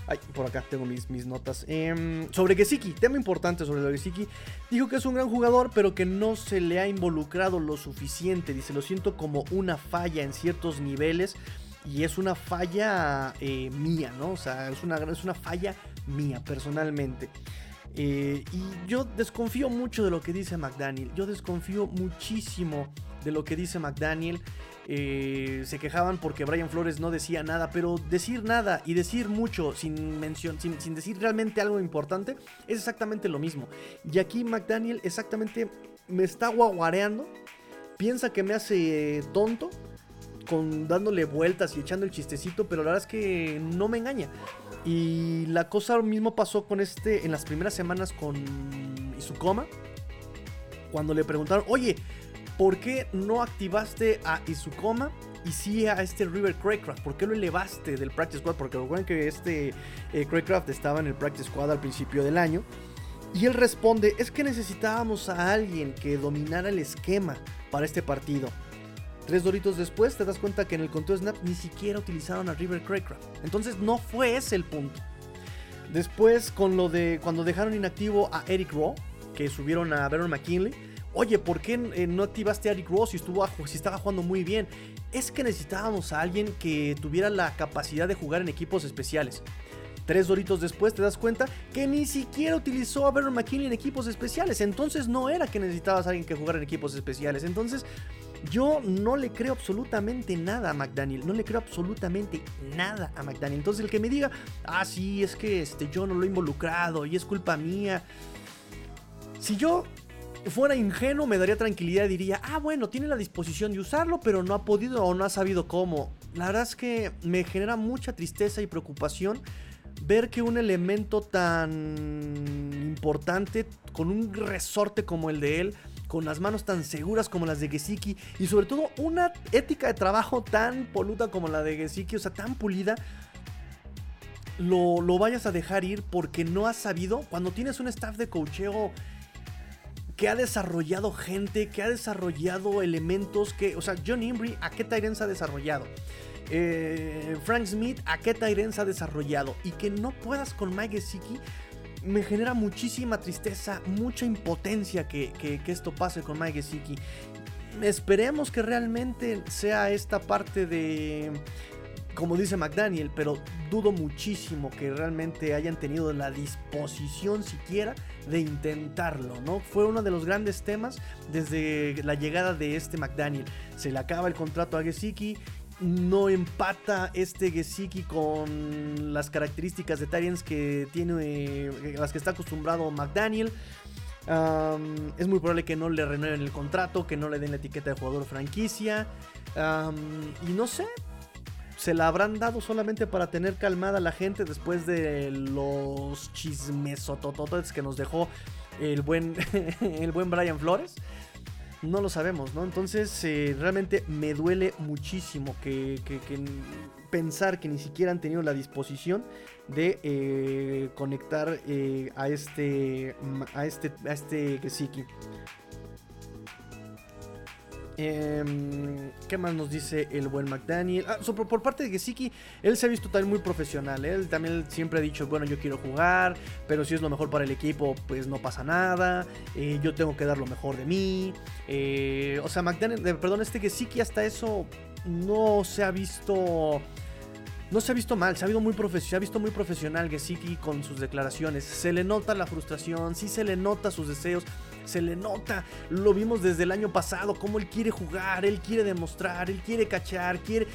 Ay, por acá tengo mis, mis notas. Em, sobre Gesicki, tema importante sobre Gesicki. Dijo que es un gran jugador, pero que no se le ha involucrado lo suficiente. Dice, lo siento como una falla en ciertos niveles. Y es una falla eh, mía, ¿no? O sea, es una, es una falla mía personalmente. Eh, y yo desconfío mucho de lo que dice McDaniel. Yo desconfío muchísimo de lo que dice McDaniel. Eh, se quejaban porque Brian Flores no decía nada, pero decir nada y decir mucho sin, sin, decir realmente algo importante es exactamente lo mismo. Y aquí McDaniel exactamente me está guaguareando, piensa que me hace tonto, con dándole vueltas y echando el chistecito, pero la verdad es que no me engaña. Y la cosa mismo pasó con este en las primeras semanas con Izukoma. Cuando le preguntaron, oye, ¿por qué no activaste a Izukoma y sí a este River Craycraft? ¿Por qué lo elevaste del Practice Squad? Porque recuerden que este eh, Craycraft estaba en el Practice Squad al principio del año. Y él responde, es que necesitábamos a alguien que dominara el esquema para este partido. Tres doritos después te das cuenta que en el conteo snap ni siquiera utilizaron a River Craycraft. Entonces no fue ese el punto. Después con lo de cuando dejaron inactivo a Eric Rowe, que subieron a Baron McKinley, Oye, ¿por qué eh, no activaste a Eric Ross si, estuvo, si estaba jugando muy bien? Es que necesitábamos a alguien que tuviera la capacidad de jugar en equipos especiales. Tres doritos después te das cuenta que ni siquiera utilizó a Baron McKinley en equipos especiales. Entonces no era que necesitabas a alguien que jugara en equipos especiales. Entonces yo no le creo absolutamente nada a McDaniel. No le creo absolutamente nada a McDaniel. Entonces el que me diga, ah, sí, es que este, yo no lo he involucrado y es culpa mía. Si yo fuera ingenuo me daría tranquilidad y diría, ah, bueno, tiene la disposición de usarlo, pero no ha podido o no ha sabido cómo. La verdad es que me genera mucha tristeza y preocupación ver que un elemento tan importante, con un resorte como el de él, con las manos tan seguras como las de Gesicki y sobre todo una ética de trabajo tan poluta como la de Gesicki, o sea, tan pulida, lo, lo vayas a dejar ir porque no has sabido, cuando tienes un staff de cocheo que ha desarrollado gente, que ha desarrollado elementos que, o sea, John Imbri, ¿a qué Tyrens ha desarrollado? Eh, Frank Smith, ¿a qué Tyrens ha desarrollado? Y que no puedas con Mike Gesicki me genera muchísima tristeza, mucha impotencia que, que esto pase con Mike Gesicki. Esperemos que realmente sea esta parte de como dice McDaniel, pero dudo muchísimo que realmente hayan tenido la disposición siquiera de intentarlo, ¿no? Fue uno de los grandes temas desde la llegada de este McDaniel. Se le acaba el contrato a Gesicki, no empata este Gesicki con las características de Tyrants que tiene, eh, las que está acostumbrado McDaniel. es muy probable que no le renueven el contrato, que no le den la etiqueta de jugador franquicia. y no sé, se la habrán dado solamente para tener calmada a la gente después de los chismesotototes que nos dejó el buen, (laughs) el buen Brian Flores. No lo sabemos, ¿no? Entonces eh, realmente me duele muchísimo que, pensar que ni siquiera han tenido la disposición de eh, conectar eh, a este a este a este Gesicki. Em, ¿Qué más nos dice el buen McDaniel? Ah, por, parte de Gesicki, él se ha visto también muy profesional. ¿eh? Él también siempre ha dicho, bueno, yo quiero jugar, pero si es lo mejor para el equipo, pues no pasa nada. Eh, yo tengo que dar lo mejor de mí. Eh, o sea, McDaniel, perdón, este Gesicki hasta eso no se ha visto... No se ha visto mal, se ha, visto muy se ha visto muy profesional Gesicki con sus declaraciones. Se le nota la frustración, sí se le nota sus deseos se le nota. Lo vimos desde el año pasado, cómo él quiere jugar, él quiere demostrar, él quiere cachar, quiere...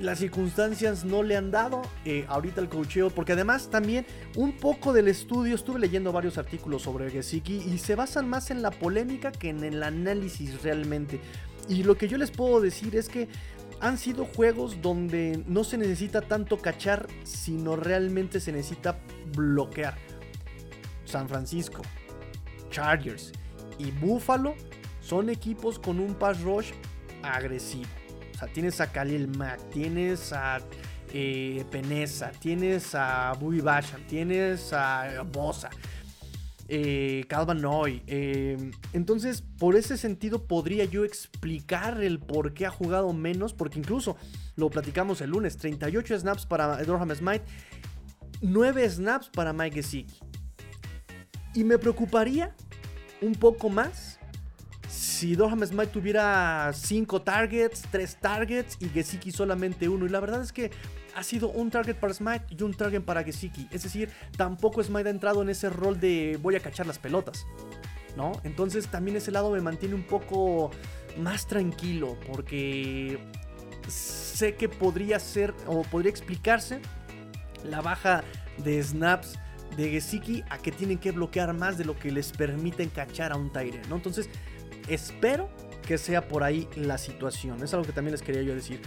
Las circunstancias no le han dado eh, ahorita el cocheo, porque además también un poco del estudio, estuve leyendo varios artículos sobre Gesicki y se basan más en la polémica que en el análisis realmente. Y lo que yo les puedo decir es que han sido juegos donde no se necesita tanto cachar, sino realmente se necesita bloquear. San Francisco, Chargers y Buffalo son equipos con un pass rush agresivo. O sea, tienes a Khalil Mack, tienes a eh, Peneza, tienes a Bobby Basham, tienes a Bosa. eh, Calvin. Eh, entonces, por ese sentido, podría yo explicar el por qué ha jugado menos, porque incluso lo platicamos el lunes: 38 snaps para Durham Smite, 9 snaps para Mike Gesicki. Y me preocuparía un poco más si Durham Smite tuviera 5 targets, 3 targets y Gesicki solamente uno. Y la verdad es que ha sido un target para Smite y un target para Gesicki. Es decir, tampoco Smite ha entrado en ese rol de voy a cachar las pelotas. ¿No? Entonces también ese lado me mantiene un poco más tranquilo porque sé que podría ser o podría explicarse la baja de snaps de Gesicki a que tienen que bloquear más de lo que les permiten cachar a un Tyre, ¿no? Entonces, espero que sea por ahí la situación. Es algo que también les quería yo decir.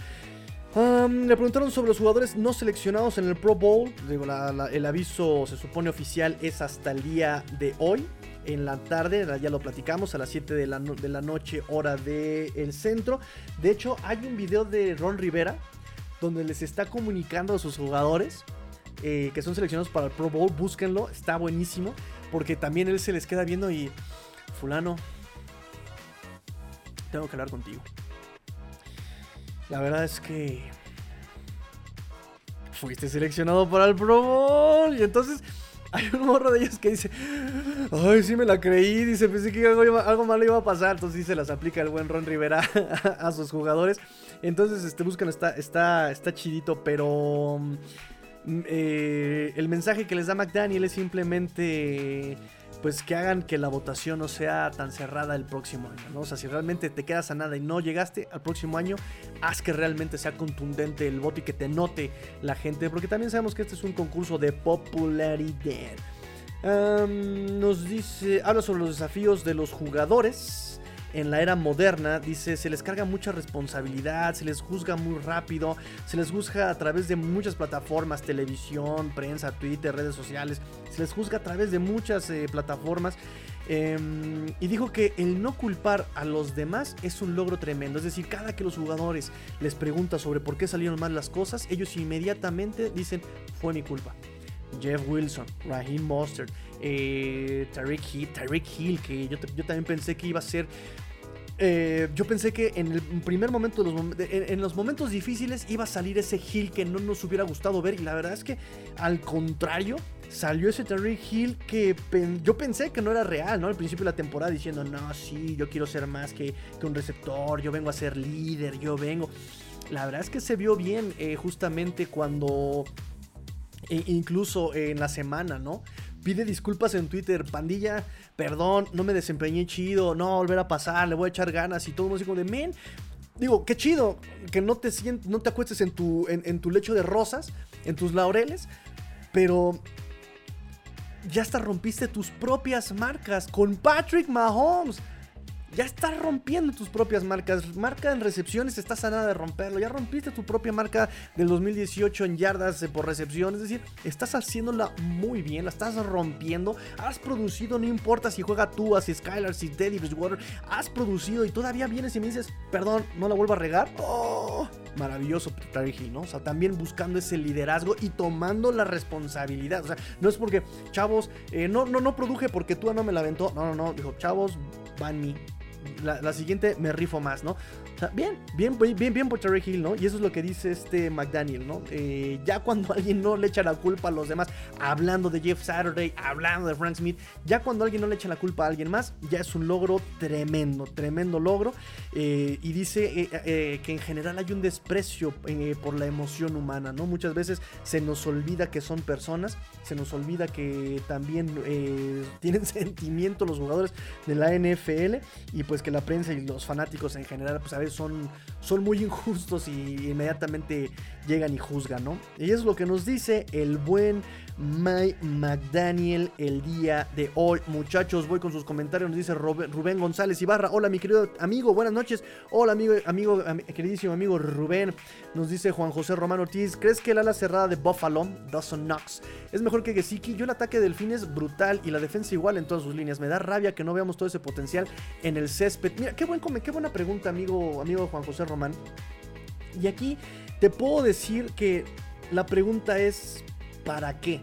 le preguntaron sobre los jugadores no seleccionados en el Pro Bowl. Digo, el aviso se supone oficial es hasta el día de hoy. En la tarde, ya lo platicamos, a las 7 de la, de la noche, hora del centro. De hecho, hay un video de Ron Rivera donde les está comunicando a sus jugadores eh, que son seleccionados para el Pro Bowl, búsquenlo, está buenísimo, porque también él se les queda viendo y, fulano, tengo que hablar contigo. La verdad es que fuiste seleccionado para el Pro Bowl y entonces hay un morro de ellos que dice, ay, sí me la creí, dice, pensé que algo, malo iba a pasar, entonces sí se las aplica el buen Ron Rivera (laughs) a, sus jugadores. Entonces, este, buscan, está, está, está chidito, pero eh, el mensaje que les da McDaniel es simplemente pues que hagan que la votación no sea tan cerrada el próximo año, ¿no? O sea, si realmente te quedas a nada y no llegaste al próximo año, haz que realmente sea contundente el voto y que te note la gente, porque también sabemos que este es un concurso de popularidad. nos dice, habla sobre los desafíos de los jugadores en la era moderna, dice, se les carga mucha responsabilidad, se les juzga muy rápido, se les juzga a través de muchas plataformas, televisión, prensa, Twitter, redes sociales, se les juzga a través de muchas eh, plataformas. Em, y dijo que el no culpar a los demás es un logro tremendo. Es decir, cada que los jugadores les pregunta sobre por qué salieron mal las cosas, ellos inmediatamente dicen, fue mi culpa. Jeff Wilson, Raheem Mostert, eh, Tyreek Hill, Hill, que yo, también pensé que iba a ser eh, yo pensé que en el primer momento, en, los momentos difíciles, iba a salir ese Hill que no nos hubiera gustado ver. Y la verdad es que, al contrario, salió ese Terry Hill que yo pensé que no era real, ¿no? Al principio de la temporada diciendo, no, sí, yo quiero ser más que, un receptor, yo vengo a ser líder, yo vengo. La verdad es que se vio bien eh, justamente cuando, e incluso en la semana, ¿no? Pide disculpas en Twitter, pandilla perdón, no me desempeñé chido, no volver a pasar, le voy a echar ganas y todo el mundo como de, men, digo, qué chido que no te, no te acuestes en tu, en tu lecho de rosas, en tus laureles, pero ya hasta rompiste tus propias marcas con Patrick Mahomes ya estás rompiendo tus propias marcas. Marca en recepciones, estás a nada de romperlo. Ya rompiste tu propia marca del 2018 en yardas eh, por recepción. Es decir, estás haciéndola muy bien, la estás rompiendo. Has producido, no importa si juega tú, si Skylar, si Teddy Bridgewater. Has producido y todavía vienes y me dices, perdón, no la vuelvo a regar. Oh, maravilloso Terry Hill, ¿no? O sea, también buscando ese liderazgo y tomando la responsabilidad. O sea, no es porque, chavos, eh, no, no, no produje porque tú no me la aventó. No, no, no. Dijo, chavos, van mí la, siguiente me rifo más, ¿no? Bien, bien, bien, bien por Terry Hill, ¿no? Y eso es lo que dice este McDaniel, ¿no? Eh, ya cuando (laughs) alguien no le echa la culpa a los demás, hablando de Jeff Saturday, hablando de Frank Smith, ya cuando alguien no le echa la culpa a alguien más, ya es un logro tremendo, tremendo logro. Eh, y dice eh, que en general hay un desprecio por la emoción humana, ¿no? Muchas veces se nos olvida que son personas, se nos olvida que también (laughs) tienen sentimiento los jugadores de la NFL y pues que la prensa y los fanáticos en general, pues a veces son, son muy injustos y inmediatamente llegan y juzgan, ¿no? Y es lo que nos dice el buen Mike McDaniel el día de hoy. Muchachos, voy con sus comentarios. Nos dice Rubén González Ibarra. Hola, mi querido amigo, buenas noches. Hola, amigo, amigo, queridísimo amigo Rubén. Nos dice Juan José Román Ortiz. ¿Crees que el ala cerrada de Buffalo, Dawson Knox, es mejor que Gesicki? Yo el ataque de Delfín es brutal y la defensa igual en todas sus líneas. Me da rabia que no veamos todo ese potencial en el césped. Mira, qué, qué buena pregunta, amigo, amigo Juan José Román. Y aquí te puedo decir que la pregunta es ¿para qué?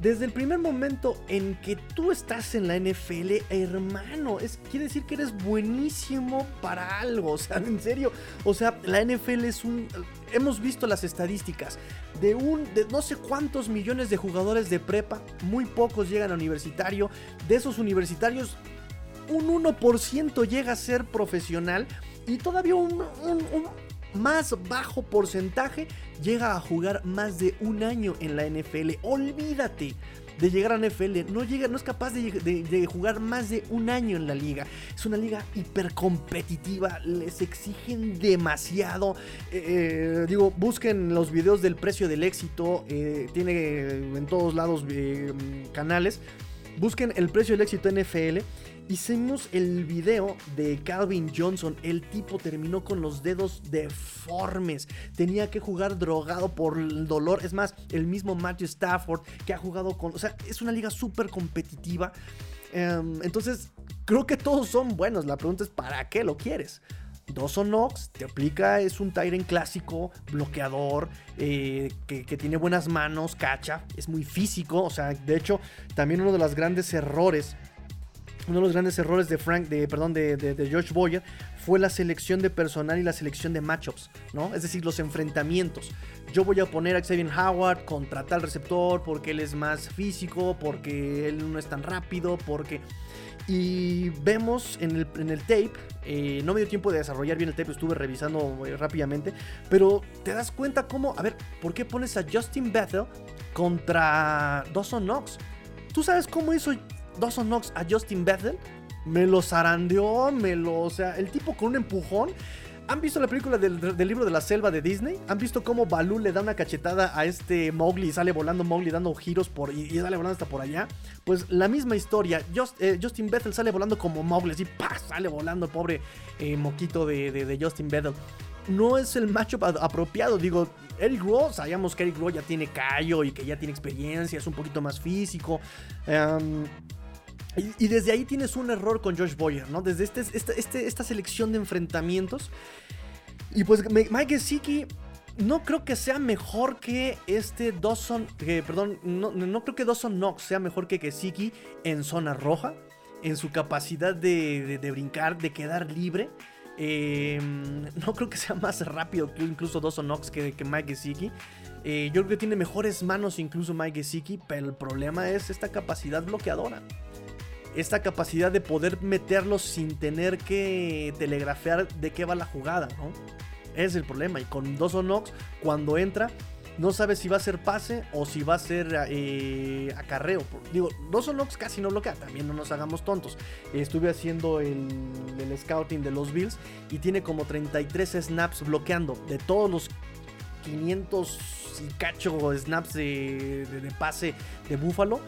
desde el primer momento en que tú estás en la NFL, hermano, es, quiere decir que eres buenísimo para algo. O sea, (laughs) en serio. O sea, la NFL es un. Hemos visto las estadísticas. De un. de no sé cuántos millones de jugadores de prepa. Muy pocos llegan a universitario. De esos universitarios. Un 1% llega a ser profesional. Y todavía un más bajo porcentaje llega a jugar más de un año en la NFL. Olvídate de llegar a NFL. No, llega, no es capaz de, jugar más de un año en la liga. Es una liga hiper competitiva. Les exigen demasiado. Eh, eh, digo, busquen los videos del precio del éxito. Eh, tiene en todos lados canales. Busquen el precio del éxito NFL. Hicimos el video de Calvin Johnson. El tipo terminó con los dedos deformes. Tenía que jugar drogado por el dolor. Es más, el mismo Matthew Stafford que ha jugado con... O sea, es una liga súper competitiva. Em, entonces, creo que todos son buenos. La pregunta es, ¿para qué lo quieres? Dawson Knox te aplica, es un Tyrant clásico, bloqueador, eh, que, tiene buenas manos, cacha, es muy físico. O sea, de hecho, también uno de los grandes errores uno de los grandes errores de Frank, de, perdón, de, de, George Boyer fue la selección de personal y la selección de matchups, ¿no? Es decir, los enfrentamientos. Yo voy a poner a Xavier Howard contra tal receptor porque él es más físico, porque él no es tan rápido, porque... Y vemos en el, en el tape, eh, no me dio tiempo de desarrollar bien el tape, estuve revisando eh, rápidamente, pero te das cuenta cómo, a ver, ¿por qué pones a Justin Bethel contra Dawson Knox? ¿Tú sabes cómo hizo Dawson Knox a Justin Bethel, me lo zarandeó, me lo. O sea, el tipo con un empujón. ¿Han visto la película del, libro de la selva de Disney? ¿Han visto cómo Baloo le da una cachetada a este Mowgli y sale volando Mowgli dando giros por y, sale volando hasta por allá? Pues la misma historia. Eh, Justin Bethel sale volando como Mowgli, así ¡pah! sale volando el pobre eh, moquito de, Justin Bethel. No es el matchup apropiado. Digo, Eric Rowe, sabíamos que Eric Rowe ya tiene callo y que ya tiene experiencia, es un poquito más físico. Em, y, desde ahí tienes un error con Josh Boyer, ¿no? Desde este, este, este, esta selección de enfrentamientos. Y pues Mike Gesicki no creo que sea mejor que este Dawson, perdón, no, creo que Dawson Knox sea mejor que Gesicki en zona roja, en su capacidad de, brincar, de quedar libre. Em, no creo que sea más rápido que incluso Dawson Knox que, que Mike Gesicki. Eh, yo creo que tiene mejores manos incluso Mike Gesicki, pero el problema es esta capacidad bloqueadora esta capacidad de poder meterlos sin tener que telegrafear de qué va la jugada, ¿no? Es el problema. Y con Dawson Knox, cuando entra, no sabe si va a ser pase o si va a ser eh, acarreo. Digo, Dawson Knox casi no bloquea, también no nos hagamos tontos. Estuve haciendo el, scouting de los Bills y tiene como 33 snaps bloqueando. De todos los 500 y cacho snaps de, de pase de Buffalo,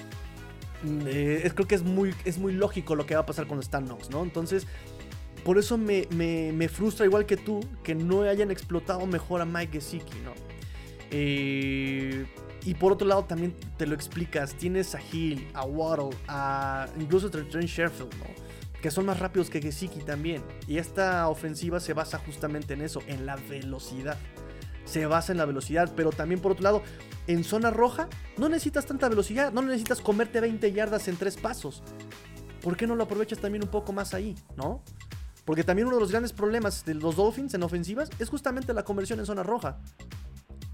eh, creo que es muy, es muy lógico lo que va a pasar con Stan Knox, ¿no? Entonces, por eso me, frustra igual que tú que no hayan explotado mejor a Mike Gesicki, ¿no? Eh, y por otro lado también te lo explicas, tienes a Hill, a Waddle, a incluso a Trent Sherfield, ¿no? Que son más rápidos que Gesicki también. Y esta ofensiva se basa justamente en eso, en la velocidad. Se basa en la velocidad, pero también por otro lado, en zona roja no necesitas tanta velocidad, no necesitas comerte 20 yardas en tres pasos. ¿Por qué no lo aprovechas también un poco más ahí, no? Porque también uno de los grandes problemas de los Dolphins en ofensivas es justamente la conversión en zona roja.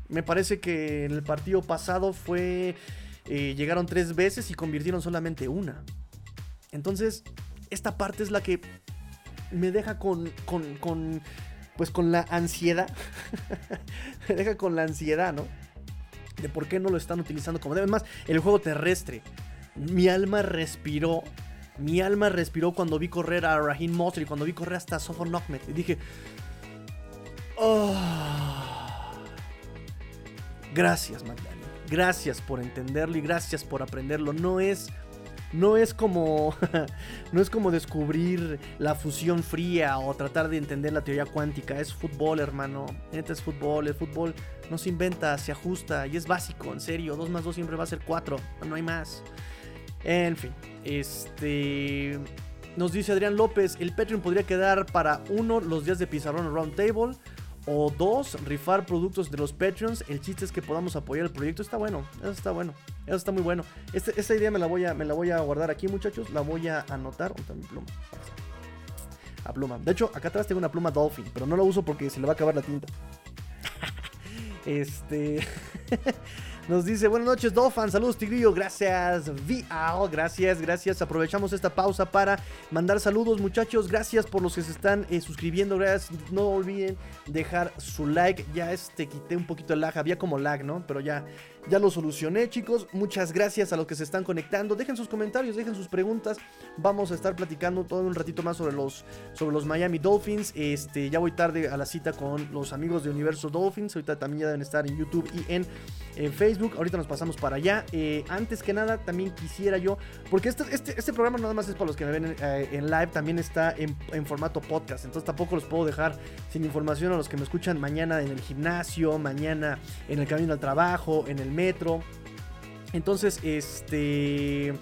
Me parece que en el partido pasado fue. Eh, llegaron tres veces y convirtieron solamente una. Entonces, esta parte es la que me deja con. con, con pues con la ansiedad. (laughs) deja con la ansiedad, ¿no? de por qué no lo están utilizando como debe. Más, el juego terrestre. Mi alma respiró. Mi alma respiró cuando vi correr a Raheem Mosley, cuando vi correr hasta Sofon Ahmed. Y dije, oh, gracias, McDaniel. Gracias por entenderlo y gracias por aprenderlo. No es no es como (laughs) no es como descubrir la fusión fría o tratar de entender la teoría cuántica, es fútbol, hermano. Neta es fútbol, el fútbol no se inventa, se ajusta y es básico, en serio. 2 más 2 siempre va a ser 4, no hay más. En fin, este. Nos dice Adrián López: el Patreon podría quedar para uno los días de Pizarrón Round Table O dos, rifar productos de los Patreons. El chiste es que podamos apoyar el proyecto. Está bueno, eso está bueno. Eso está muy bueno. Este, esta idea me la, voy a, me la voy a guardar aquí, muchachos. La voy a anotar. mi pluma? A pluma. De hecho, acá atrás tengo una pluma Dolphin, pero no la uso porque se le va a acabar la tinta. (laughs) este. (laughs) Nos dice, buenas noches, Dolphin. Saludos, Tigrillo. Gracias, Vial. Gracias, gracias. Aprovechamos esta pausa para mandar saludos, muchachos. Gracias por los que se están eh, suscribiendo. Gracias. No olviden dejar su like. Ya este quité un poquito el lag. Había como lag, ¿no? Pero ya ya lo solucioné, chicos. Muchas gracias a los que se están conectando. Dejen sus comentarios, dejen sus preguntas. Vamos a estar platicando todo un ratito más sobre los, sobre los Miami Dolphins. Este, ya voy tarde a la cita con los amigos de Universo Dolphins. Ahorita también ya deben estar en YouTube y en, Facebook. Ahorita nos pasamos para allá. Eh, antes que nada, también quisiera yo, porque este, este, este, programa nada más es para los que me ven en, eh, live, también está en, en formato podcast. Entonces tampoco los puedo dejar sin información a los que me escuchan mañana en el gimnasio, mañana en el camino al trabajo, en el metro. Entonces, este...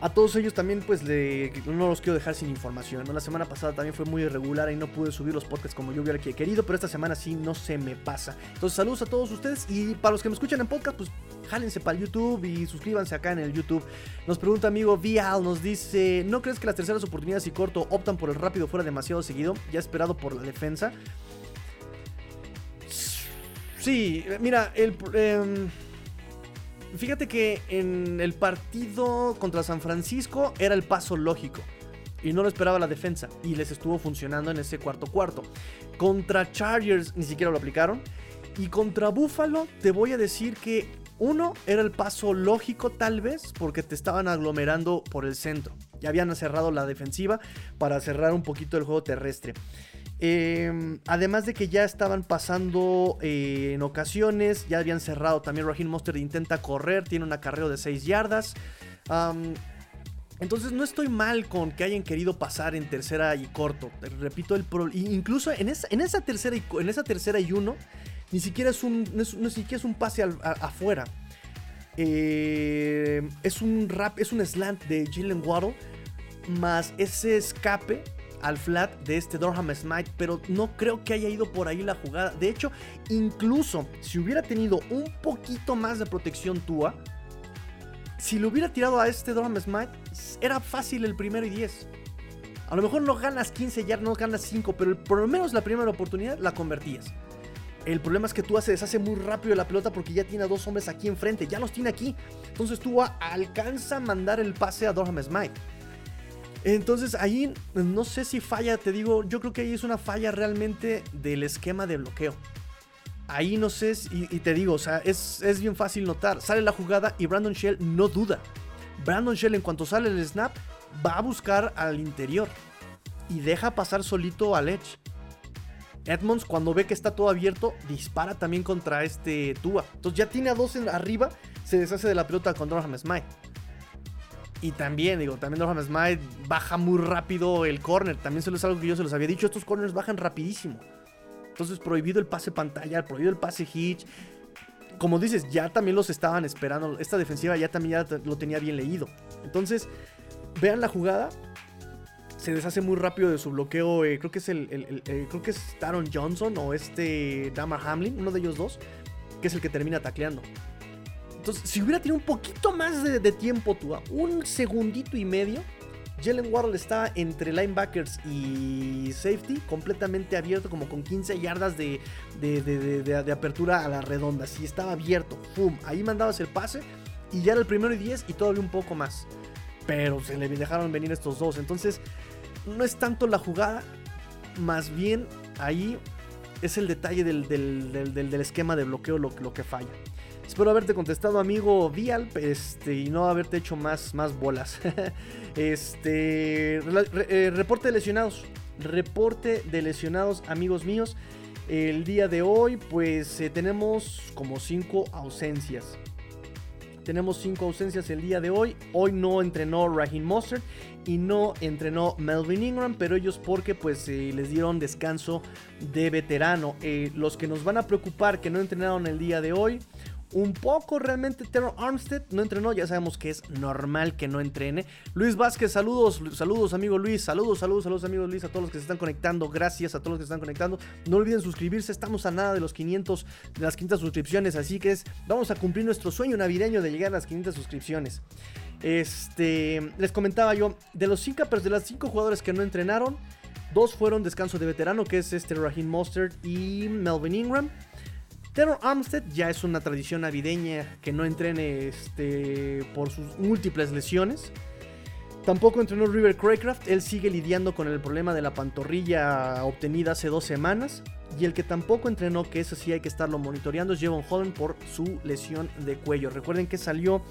A todos ellos también pues no los quiero dejar sin información. La semana pasada también fue muy irregular y no pude subir los podcasts como yo hubiera querido, pero esta semana sí no se me pasa. Entonces saludos a todos ustedes y para los que me escuchan en podcast pues jálense para el YouTube y suscríbanse acá en el YouTube. Nos pregunta amigo Vial, nos dice, ¿no crees que las terceras oportunidades y corto optan por el rápido fuera demasiado seguido? Ya esperado por la defensa. Sí, mira, el... Em, fíjate que en el partido contra San Francisco era el paso lógico. Y no lo esperaba la defensa. Y les estuvo funcionando en ese cuarto cuarto. Contra Chargers ni siquiera lo aplicaron. Y contra Buffalo te voy a decir que uno era el paso lógico tal vez porque te estaban aglomerando por el centro. Ya habían cerrado la defensiva para cerrar un poquito el juego terrestre. Em, además de que ya estaban pasando eh, en ocasiones, ya habían cerrado también. Raheem Monster intenta correr, tiene un acarreo de 6 yardas. entonces no estoy mal con que hayan querido pasar en tercera y corto. Repito, el incluso en esa, tercera y, en esa tercera y uno, ni siquiera es un, siquiera es un pase afuera. Eh, es un rap, es un slant de Jalen Waddle. Más ese escape al flat de este Dorham Smite, pero no creo que haya ido por ahí la jugada. De hecho, incluso si hubiera tenido un poquito más de protección Tua, si lo hubiera tirado a este Dorham Smite, era fácil el primero y 10. A lo mejor no ganas 15 ya no ganas 5, pero por lo menos la primera oportunidad la convertías. El problema es que Tua se deshace muy rápido de la pelota porque ya tiene a dos hombres aquí enfrente, ya los tiene aquí. Entonces Tua alcanza a mandar el pase a Dorham Smite. Entonces ahí no sé si falla, te digo, yo creo que ahí es una falla realmente del esquema de bloqueo. Ahí no sé, y, te digo, o sea, es, es, bien fácil notar. Sale la jugada y Brandon Shell no duda. Brandon Shell en cuanto sale el snap va a buscar al interior y deja pasar solito al edge. Edmonds cuando ve que está todo abierto dispara también contra este Tua. Entonces ya tiene a dos en arriba, se deshace de la pelota con Dorham Smite. Y también, digo, también Norman Smite baja muy rápido el corner. También se es algo que yo se los había dicho. Estos corners bajan rapidísimo. Entonces, prohibido el pase pantalla, prohibido el pase hitch. Como dices, ya también los estaban esperando. Esta defensiva ya también lo tenía bien leído. Entonces, vean la jugada. Se deshace muy rápido de su bloqueo. Eh, creo que es el, eh, creo que es Taron Johnson o este Damar Hamlin, uno de ellos dos, que es el que termina tacleando. Entonces, si hubiera tenido un poquito más de, tiempo, tú, un segundito y medio, Jalen Waddle está entre linebackers y safety, completamente abierto, como con 15 yardas de, de, apertura a la redonda. Si estaba abierto, ¡pum! Ahí mandabas el pase y ya era el primero y 10 y todavía un poco más. Pero se le dejaron venir estos dos. Entonces, no es tanto la jugada, más bien ahí es el detalle del, del, esquema de bloqueo lo, lo que falla. Espero haberte contestado, amigo Vial, este, y no haberte hecho más, más bolas. (laughs) este, eh, reporte de lesionados. Reporte de lesionados, amigos míos. El día de hoy, pues eh, tenemos como cinco ausencias. Tenemos cinco ausencias el día de hoy. Hoy no entrenó Raheem Mostert y no entrenó Melvin Ingram, pero ellos porque pues eh, les dieron descanso de veterano. los que nos van a preocupar que no entrenaron el día de hoy un poco realmente Terror Armstead no entrenó, ya sabemos que es normal que no entrene. Luis Vázquez, saludos, saludos amigo Luis, saludos, saludos, saludos amigo Luis, a todos los que se están conectando, gracias a todos los que se están conectando. No olviden suscribirse, estamos a nada de los 500, de las 500 suscripciones, así que es, vamos a cumplir nuestro sueño navideño de llegar a las 500 suscripciones. Este, les comentaba yo, de los 5 de las 5 jugadores que no entrenaron, dos fueron descanso de veterano, que es este Raheem Mostert y Melvin Ingram. Terror Armstead ya es una tradición navideña que no entrene este, por sus múltiples lesiones. Tampoco entrenó River Craycraft, él sigue lidiando con el problema de la pantorrilla obtenida hace dos semanas. Y el que tampoco entrenó, que eso sí hay que estarlo monitoreando, es Jevon Holland por su lesión de cuello. Recuerden que salió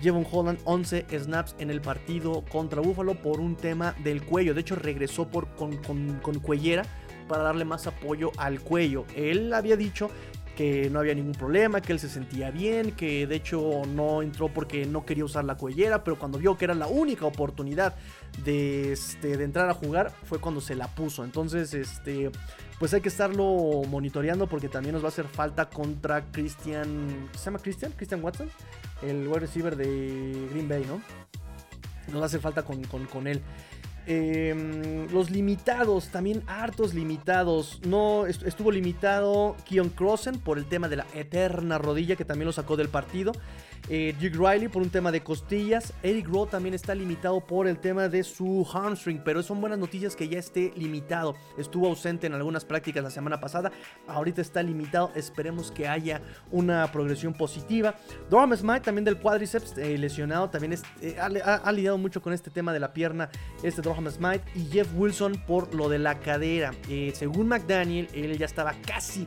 Jevon Holland 11 snaps en el partido contra Buffalo por un tema del cuello. De hecho, regresó por, con, con cuellera para darle más apoyo al cuello. Él había dicho que no había ningún problema, que él se sentía bien, que de hecho no entró porque no quería usar la cuellera, pero cuando vio que era la única oportunidad de, este, de entrar a jugar fue cuando se la puso. Entonces, este, pues hay que estarlo monitoreando porque también nos va a hacer falta contra Christian, ¿se llama Christian? Christian Watson, el wide receiver de Green Bay, ¿no? Nos va a hacer falta con, con, con él. Em, los limitados, también hartos limitados. No estuvo limitado Keon Crossen por el tema de la eterna rodilla que también lo sacó del partido. Eh, Riley por un tema de costillas. Eric Rowe también está limitado por el tema de su hamstring, pero son buenas noticias que ya esté limitado. Estuvo ausente en algunas prácticas la semana pasada, ahorita está limitado. Esperemos que haya una progresión positiva. Dorham Smite también del cuádriceps eh, lesionado, también eh, ha, lidiado mucho con este tema de la pierna, este Dorham Smite. Y Jeff Wilson por lo de la cadera. Eh, según McDaniel, él ya estaba casi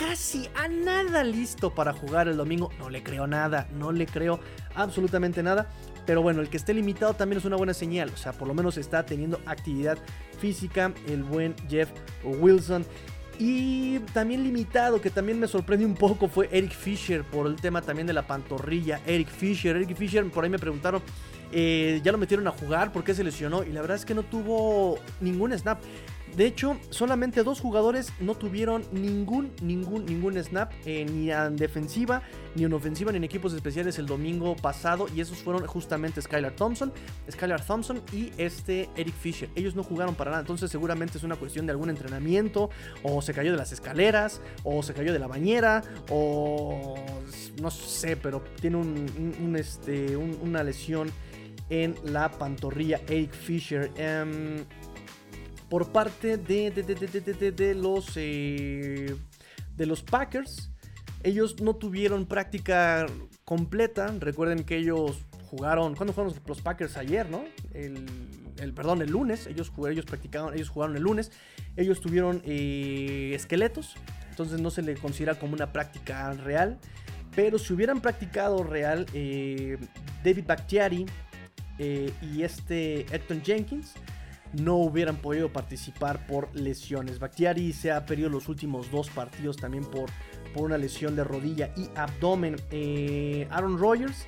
casi a nada listo para jugar el domingo. No le creo nada, no le creo absolutamente nada. Pero bueno, el que esté limitado también es una buena señal. O sea, por lo menos está teniendo actividad física el buen Jeff Wilson. Y también limitado, que también me sorprende un poco, fue Eric Fisher por el tema también de la pantorrilla. Eric Fisher, Eric Fisher, por ahí me preguntaron, eh, ya lo metieron a jugar, ¿por qué se lesionó? Y la verdad es que no tuvo ningún snap. De hecho, solamente dos jugadores no tuvieron ningún, ningún, ningún snap, eh, ni en defensiva, ni en ofensiva, ni en equipos especiales el domingo pasado. Y esos fueron justamente Skylar Thompson, Skylar Thompson y este Eric Fisher. Ellos no jugaron para nada. Entonces, seguramente es una cuestión de algún entrenamiento, o se cayó de las escaleras, o se cayó de la bañera, o no sé, pero tiene un, este, una lesión en la pantorrilla Eric Fisher. Em, por parte de, de, los, eh, de los Packers. Ellos no tuvieron práctica completa. Recuerden que ellos jugaron. ¿Cuándo fueron los, Packers? Ayer, ¿no? El, perdón, el lunes. Ellos, ellos practicaron, ellos jugaron el lunes. Ellos tuvieron eh, esqueletos. Entonces no se le considera como una práctica real. Pero si hubieran practicado real, eh, David Bakhtiari y este Edton Jenkins no hubieran podido participar por lesiones. Bakhtiari se ha perdido los últimos dos partidos también por, por una lesión de rodilla y abdomen. Eh, Aaron Rodgers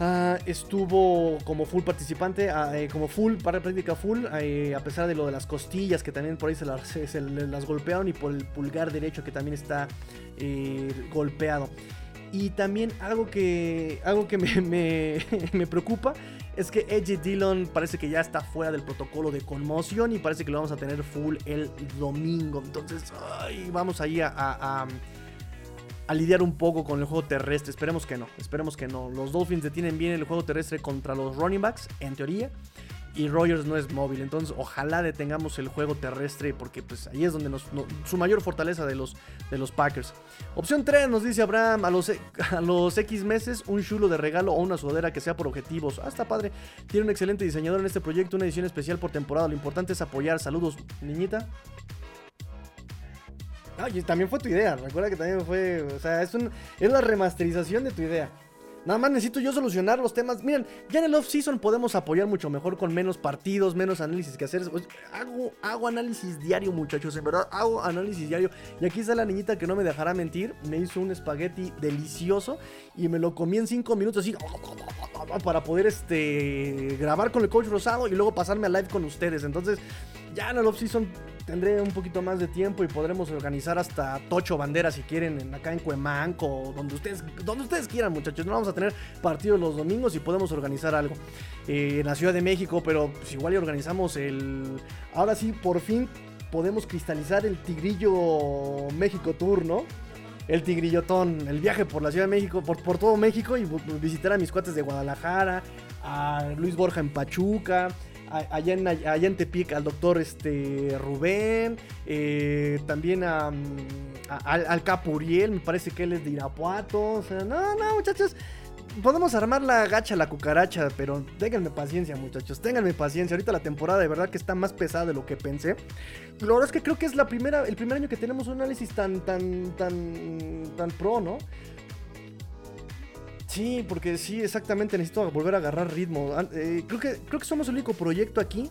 ah, estuvo como full participante, ah, eh, como full, para práctica full, eh, a pesar de lo de las costillas que también por ahí se las, (laughs) golpearon y por el pulgar derecho que también está golpeado. Y también algo que, algo que me, me (laughs) preocupa es que Edge Dillon parece que ya está fuera del protocolo de conmoción y parece que lo vamos a tener full el domingo. Entonces, vamos ahí a, a, a, lidiar un poco con el juego terrestre. Esperemos que no, esperemos que no. Los Dolphins detienen bien el juego terrestre contra los running backs, en teoría y Rogers no es móvil. Entonces, ojalá detengamos el juego terrestre porque pues ahí es donde su mayor fortaleza de los, de los Packers. Opción 3 nos dice Abraham, a los, a los X meses un chulo de regalo o una sudadera que sea por objetivos. Ah, está padre. Tiene un excelente diseñador en este proyecto, una edición especial por temporada. Lo importante es apoyar. Saludos, niñita. Ah, también fue tu idea. Recuerda que también fue. O sea, es, es la remasterización de tu idea. Nada más necesito yo solucionar los temas. Miren, ya en el off-season podemos apoyar mucho mejor con menos partidos, menos análisis que hacer. Pues, hago, hago análisis diario, muchachos. En verdad, hago análisis diario. Y aquí está la niñita que no me dejará mentir. Me hizo un espagueti delicioso y me lo comí en 5 minutos así. Para poder este, grabar con el coach Rosado y luego pasarme a live con ustedes. Entonces, ya en el off-season tendré un poquito más de tiempo y podremos organizar hasta Tocho Banderas si quieren acá en Cuemanco donde ustedes, donde ustedes quieran muchachos. No vamos a tener partidos los domingos y podemos organizar algo eh, en la Ciudad de México, pero pues igual y organizamos el... Ahora sí, por fin podemos cristalizar el Tigrillo México Tour, ¿no? El Tigrillotón, el viaje por la Ciudad de México, por, por todo México y visitar a mis cuates de Guadalajara, a Luis Borja en Pachuca, allá en, allá en Tepic al doctor este, Rubén, eh, también a, al Capuriel, me parece que él es de Irapuato, o sea, no, no, muchachos. Podemos armar la gacha, la cucaracha, pero ténganme paciencia, muchachos. Ténganme paciencia. Ahorita la temporada de verdad que está más pesada de lo que pensé. La verdad es que creo que es la primera, el primer año que tenemos un análisis tan, tan, tan, tan pro, ¿no? Sí, porque sí, exactamente, necesito volver a agarrar ritmo. Eh, creo, que, creo que somos el único proyecto aquí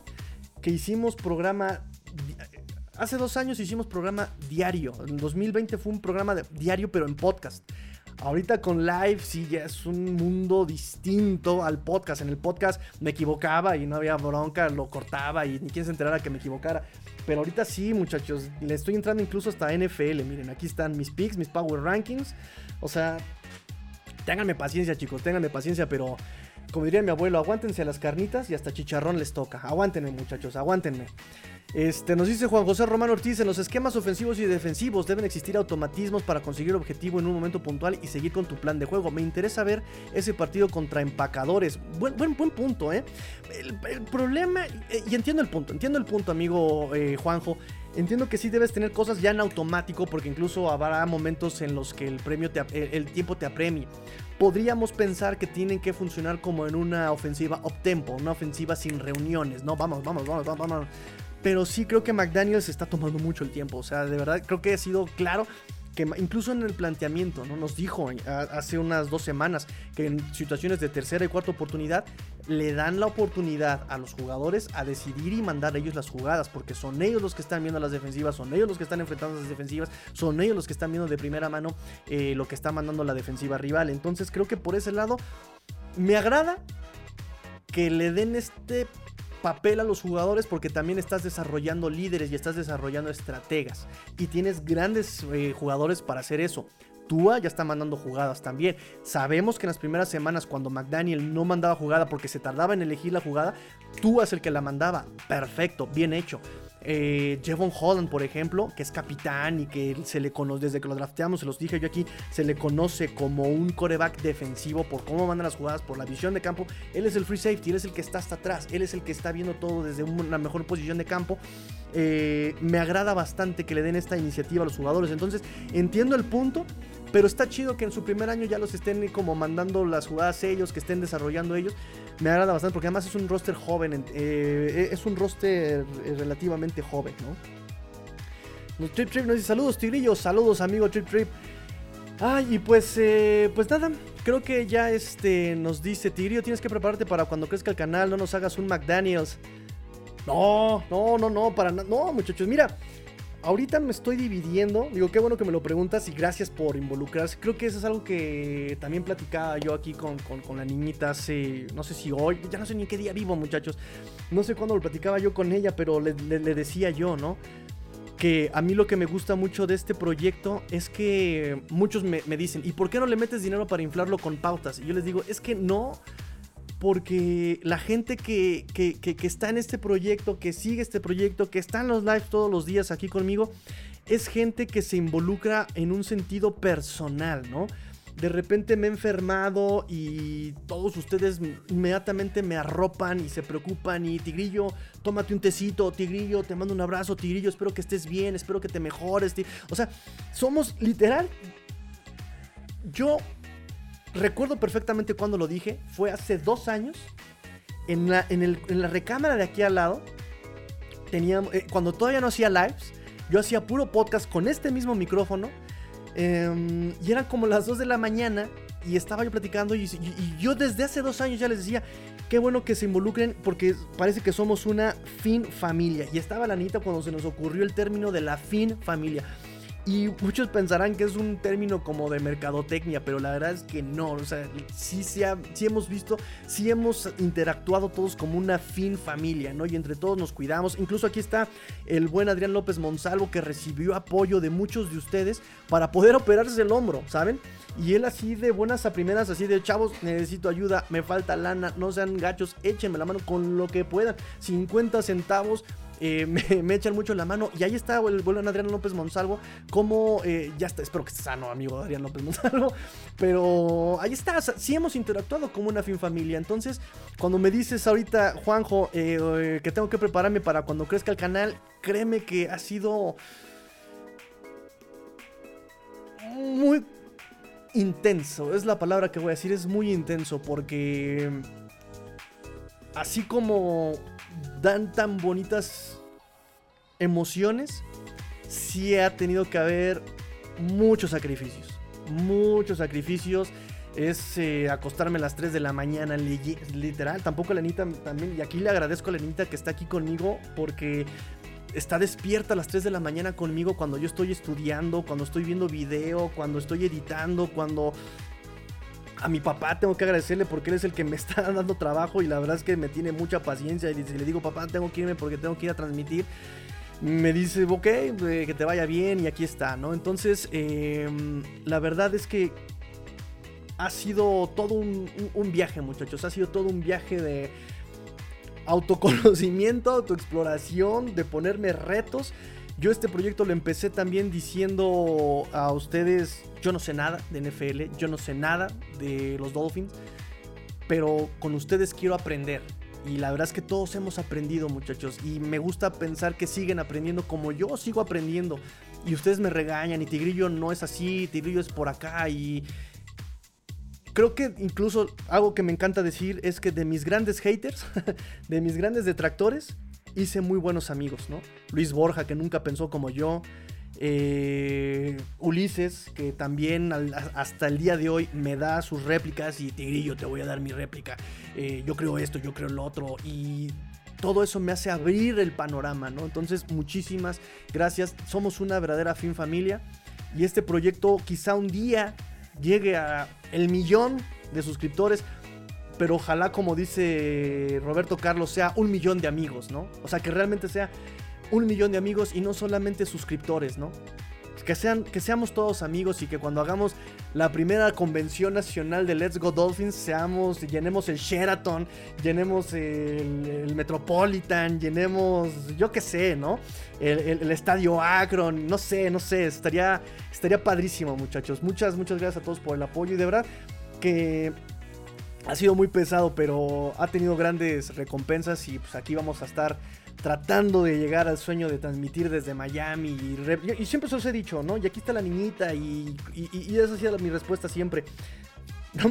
que hicimos programa... Hace dos años hicimos programa diario. En 2020 fue un programa diario, pero en podcast. Ahorita con live sí ya es un mundo distinto al podcast. En el podcast me equivocaba y no había bronca, lo cortaba y ni quien se enterara que me equivocara. Pero ahorita sí, muchachos, le estoy entrando incluso hasta NFL. Miren, aquí están mis picks, mis power rankings. O sea, Ténganme paciencia, chicos, ténganme paciencia, pero como diría mi abuelo, aguántense a las carnitas y hasta chicharrón les toca. Aguántenme, muchachos, aguántenme. Este, nos dice Juan José Román Ortiz, en los esquemas ofensivos y defensivos deben existir automatismos para conseguir el objetivo en un momento puntual y seguir con tu plan de juego. Me interesa ver ese partido contra empacadores. Buen, buen, punto, ¿eh? El, problema, eh, y entiendo el punto, entiendo el punto, amigo eh, Juanjo. Entiendo que sí debes tener cosas ya en automático porque incluso habrá momentos en los que el premio te, el tiempo te apremie. Podríamos pensar que tienen que funcionar como en una ofensiva up tempo, una ofensiva sin reuniones, ¿no? Vamos, vamos, vamos, vamos, vamos. Pero sí creo que McDaniels está tomando mucho el tiempo, o sea, de verdad creo que ha sido claro incluso en el planteamiento, ¿no? Nos dijo hace unas dos semanas que en situaciones de tercera y cuarta oportunidad le dan la oportunidad a los jugadores a decidir y mandar ellos las jugadas, porque son ellos los que están viendo las defensivas, son ellos los que están enfrentando las defensivas, son ellos los que están viendo de primera mano eh, lo que está mandando la defensiva rival. Entonces creo que por ese lado me agrada que le den este papel a los jugadores porque también estás desarrollando líderes y estás desarrollando estrategas. Y tienes grandes eh, jugadores para hacer eso. Tua ya está mandando jugadas también. Sabemos que en las primeras semanas cuando McDaniel no mandaba jugada porque se tardaba en elegir la jugada, Tua es el que la mandaba. Perfecto, bien hecho eh, Jevon Holland, por ejemplo, que es capitán y que se le conoce, desde que lo drafteamos, se los dije yo aquí, se le conoce como un coreback defensivo por cómo mandan las jugadas, por la visión de campo. Él es el free safety, él es el que está hasta atrás, él es el que está viendo todo desde una mejor posición de campo. Eh, me agrada bastante que le den esta iniciativa a los jugadores. Entonces, entiendo el punto. Pero está chido que en su primer año ya los estén como mandando las jugadas ellos, que estén desarrollando ellos me agrada bastante porque además es un roster joven, eh, es un roster eh, relativamente joven, ¿no? Trip Trip nos dice saludos Tigrillo, saludos amigo Trip Trip. Ay, y pues, eh, pues nada, creo que ya este nos dice Tigrillo, tienes que prepararte para cuando crezca el canal, no nos hagas un McDaniels. No, no, no, no, para nada, no muchachos, mira, ahorita me estoy dividiendo. Digo, qué bueno que me lo preguntas y gracias por involucrarse. Creo que eso es algo que también platicaba yo aquí con, la niñita hace, no sé si hoy, ya no sé ni qué día vivo, muchachos. No sé cuándo lo platicaba yo con ella, pero le, decía yo, ¿no? Que a mí lo que me gusta mucho de este proyecto es que muchos me, me dicen, ¿y por qué no le metes dinero para inflarlo con pautas? Y yo les digo, es que no porque la gente que, está en este proyecto, que sigue este proyecto, que está en los lives todos los días aquí conmigo, es gente que se involucra en un sentido personal, ¿no? De repente me he enfermado y todos ustedes inmediatamente me arropan y se preocupan y Tigrillo, tómate un tecito, Tigrillo, te mando un abrazo, Tigrillo, espero que estés bien, espero que te mejores. O sea, somos literal. Yo recuerdo perfectamente cuando lo dije, fue hace dos años, en la, en, la recámara de aquí al lado, teníamos, eh, cuando todavía no hacía lives, yo hacía puro podcast con este mismo micrófono, em, y eran como las 2 de la mañana, y estaba yo platicando, y, yo desde hace dos años ya les decía, qué bueno que se involucren, porque parece que somos una fin familia, y estaba la Anita cuando se nos ocurrió el término de la fin familia. Y muchos pensarán que es un término como de mercadotecnia, pero la verdad es que no. O sea, sí, sí, hemos visto, sí hemos interactuado todos como una fin familia, ¿no? Y entre todos nos cuidamos. Incluso aquí está el buen Adrián López Monsalvo que recibió apoyo de muchos de ustedes para poder operarse el hombro, ¿saben? Y él así de buenas a primeras, así de chavos, necesito ayuda, me falta lana, no sean gachos, échenme la mano con lo que puedan. 50 centavos, eh, (laughs) me, echan mucho la mano. Y ahí está el buen Adrián López Monsalvo. Como eh, ya está, espero que esté sano, amigo Adrián López Monsalvo. (laughs) Pero ahí está, sí hemos interactuado como una fin familia. Entonces, cuando me dices ahorita, Juanjo, eh, que tengo que prepararme para cuando crezca el canal, créeme que ha sido muy intenso. Es la palabra que voy a decir, es muy intenso porque así como dan tan bonitas emociones, sí ha tenido que haber muchos sacrificios. Muchos sacrificios. Es eh, acostarme a las 3 de la mañana, literal. Tampoco a Lenita también. Y aquí le agradezco a Lenita que está aquí conmigo porque está despierta a las 3 de la mañana conmigo cuando yo estoy estudiando, cuando estoy viendo video, cuando estoy editando, cuando a mi papá tengo que agradecerle porque él es el que me (laughs) está dando trabajo y la verdad es que me tiene mucha paciencia y si le digo papá tengo que irme porque tengo que ir a transmitir me dice ok que te vaya bien y aquí está no entonces em, la verdad es que ha sido todo un viaje muchachos ha sido todo un viaje de autoconocimiento autoexploración de ponerme retos yo este proyecto lo empecé también diciendo a ustedes, yo no sé nada de NFL, yo no sé nada de los Dolphins, pero con ustedes quiero aprender. Y la verdad es que todos hemos aprendido, muchachos. Y me gusta pensar que siguen aprendiendo como yo sigo aprendiendo. Y ustedes me regañan y Tigrillo no es así, Tigrillo es por acá. Y creo que incluso algo que me encanta decir es que de mis grandes haters, (laughs) de mis grandes detractores, hice muy buenos amigos, ¿no? Luis Borja, que nunca pensó como yo. Eh, Ulises, que también hasta el día de hoy me da sus réplicas y Tigrillo, te voy a dar mi réplica. Eh, yo creo esto, yo creo lo otro. Y todo eso me hace abrir el panorama, ¿no? Entonces, muchísimas gracias. Somos una verdadera fin familia. Y este proyecto quizá un día llegue a el millón de suscriptores pero ojalá, como dice Roberto Carlos, sea un millón de amigos, ¿no? O sea, que realmente sea un millón de amigos y no solamente suscriptores, ¿no? Que, sean, que seamos todos amigos y que cuando hagamos la primera convención nacional de Let's Go Dolphins, seamos, llenemos el Sheraton, llenemos el, Metropolitan, llenemos, yo qué sé, ¿no? El, estadio Akron, no sé, no sé, estaría, estaría padrísimo, muchachos. Muchas, muchas gracias a todos por el apoyo y de verdad que ha sido muy pesado, pero ha tenido grandes recompensas y pues aquí vamos a estar tratando de llegar al sueño de transmitir desde Miami. Y, siempre se os he dicho, ¿no? Y aquí está la niñita y, y, esa ha mi respuesta siempre. No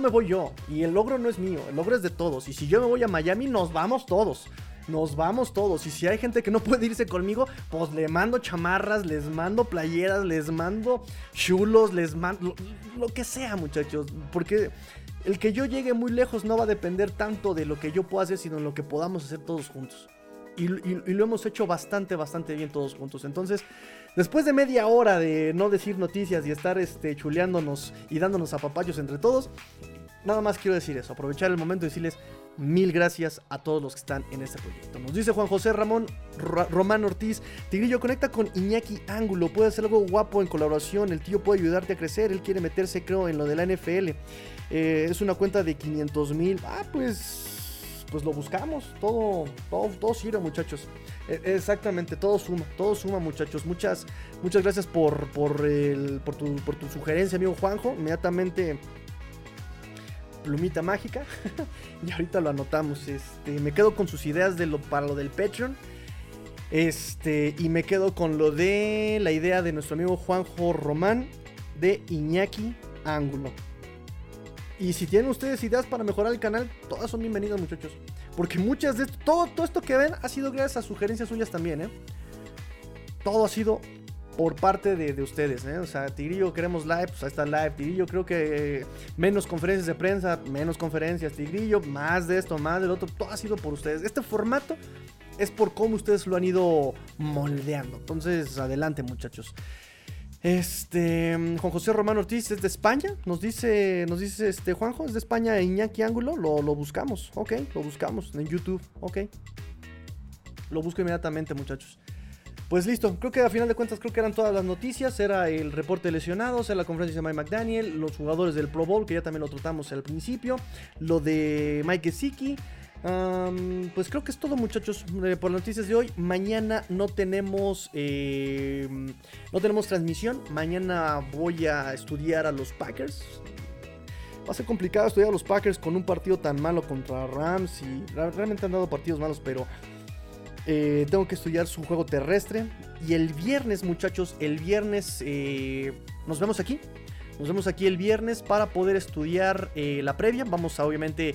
me, voy yo y el logro no es mío, el logro es de todos. Y si yo me voy a Miami, nos vamos todos nos vamos todos. Y si hay gente que no puede irse conmigo, pues le mando chamarras, les mando playeras, les mando chulos, les mando lo, que sea, muchachos. Porque el que yo llegue muy lejos no va a depender tanto de lo que yo pueda hacer, sino de lo que podamos hacer todos juntos. Y, lo hemos hecho bastante, bastante bien todos juntos. Entonces, después de media hora de no decir noticias y estar este, chuleándonos y dándonos a papayos entre todos, nada más quiero decir eso, aprovechar el momento y decirles mil gracias a todos los que están en este proyecto. Nos dice Juan José Ramón Román Ortiz, Tigrillo conecta con Iñaki Ángulo, puede hacer algo guapo en colaboración, el tío puede ayudarte a crecer, él quiere meterse creo en lo de la NFL. Eh, es una cuenta de 500 mil. Ah, pues pues lo buscamos. Todo, todo, todo sirve, muchachos. E, exactamente, todo suma, todo suma, muchachos. Muchas, muchas gracias por, por, el, por, tu, por tu sugerencia, amigo Juanjo. Inmediatamente, plumita mágica. (laughs) y ahorita lo anotamos. Este, me quedo con sus ideas de lo, para lo del Patreon. Este, y me quedo con lo de la idea de nuestro amigo Juanjo Román de Iñaki Ángulo. Y si tienen ustedes ideas para mejorar el canal, todas son bienvenidas, muchachos. Porque muchas de todo, todo esto que ven ha sido gracias a sugerencias suyas también, ¿eh? Todo ha sido por parte de, ustedes, ¿eh? O sea, Tigrillo queremos live, pues ahí está live. Tigrillo creo que menos conferencias de prensa, menos conferencias. Tigrillo, más de esto, más del otro. Todo ha sido por ustedes. Este formato es por cómo ustedes lo han ido moldeando. Entonces, adelante, muchachos. Este, Juan José Román Ortiz es de España, nos dice, nos dice este Juanjo, es de España, Iñaki Ángulo, lo, lo buscamos, ok, lo buscamos en YouTube, ok. Lo busco inmediatamente, muchachos. Pues listo, creo que a final de cuentas creo que eran todas las noticias, era el reporte de lesionados, era la conferencia de Mike McDaniel, los jugadores del Pro Bowl, que ya también lo tratamos al principio, lo de Mike Gesicki, pues creo que es todo muchachos eh, por las noticias de hoy. Mañana no tenemos, eh, no tenemos transmisión, mañana voy a estudiar a los Packers. Va a ser complicado estudiar a los Packers con un partido tan malo contra Rams y realmente han dado partidos malos, pero eh, tengo que estudiar su juego terrestre. Y el viernes, muchachos, el viernes eh, nos vemos aquí. Nos vemos aquí el viernes para poder estudiar eh, la previa. Vamos a obviamente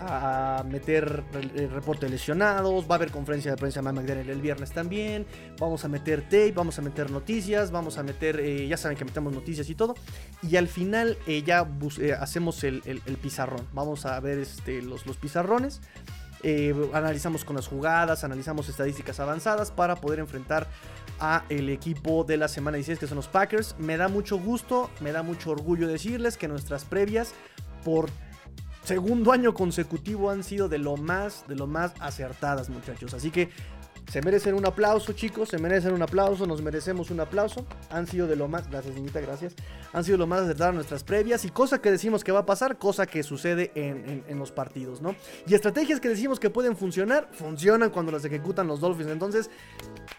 a meter el, reporte de lesionados. Va a haber conferencia de prensa de McDaniel el viernes también. Vamos a meter tape, vamos a meter noticias. Vamos a meter, ya saben que metemos noticias y todo. Y al final ya hacemos el, pizarrón. Vamos a ver este, los, pizarrones. Eh, analizamos con las jugadas, analizamos estadísticas avanzadas para poder enfrentar a el equipo de la semana 16 que son los Packers. Me da mucho gusto, me da mucho orgullo decirles que nuestras previas por segundo año consecutivo han sido de lo más de lo más acertadas, muchachos. Así que se merecen un aplauso, chicos. Se merecen un aplauso. Nos merecemos un aplauso. Han sido de lo más. Gracias, niñita, gracias. Han sido lo más acertadas nuestras previas. Y cosa que decimos que va a pasar, cosa que sucede en, los partidos, ¿no? Y estrategias que decimos que pueden funcionar, funcionan cuando las ejecutan los Dolphins. Entonces,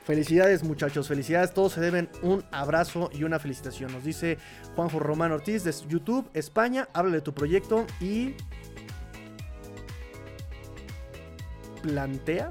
felicidades, muchachos. Felicidades. Todos se deben un abrazo y una felicitación. Nos dice Juanjo Román Ortiz de YouTube, España. Habla de tu proyecto y plantea.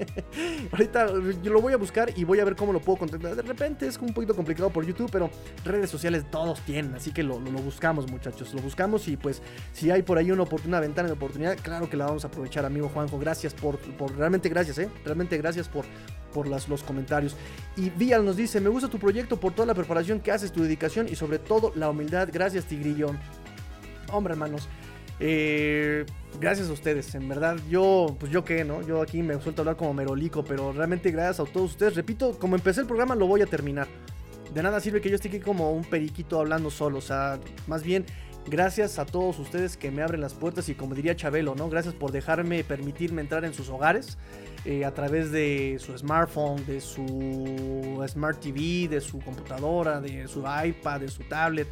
(laughs) Ahorita yo lo voy a buscar y voy a ver cómo lo puedo contactar. De repente es un poquito complicado por YouTube, pero redes sociales todos tienen, así que lo, buscamos, muchachos. Lo buscamos y pues si hay por ahí una, una ventana de oportunidad, claro que la vamos a aprovechar, amigo Juanjo. Gracias por, por realmente gracias, ¿eh? Realmente gracias por, por las, los comentarios. Y Vial nos dice, me gusta tu proyecto por toda la preparación que haces, tu dedicación y sobre todo la humildad. Gracias, Tigrillo. Hombre, hermanos. Eh, gracias a ustedes, en verdad, yo, pues yo qué, ¿no? Yo aquí me suelto hablar como merolico, pero realmente gracias a todos ustedes. Repito, como empecé el programa, lo voy a terminar. De nada sirve que yo esté aquí como un periquito hablando solo, o sea, más bien gracias a todos ustedes que me abren las puertas y como diría Chabelo, ¿no? Gracias por dejarme, permitirme entrar en sus hogares eh, a través de su smartphone, de su Smart TV, de su computadora, de su iPad, de su tablet.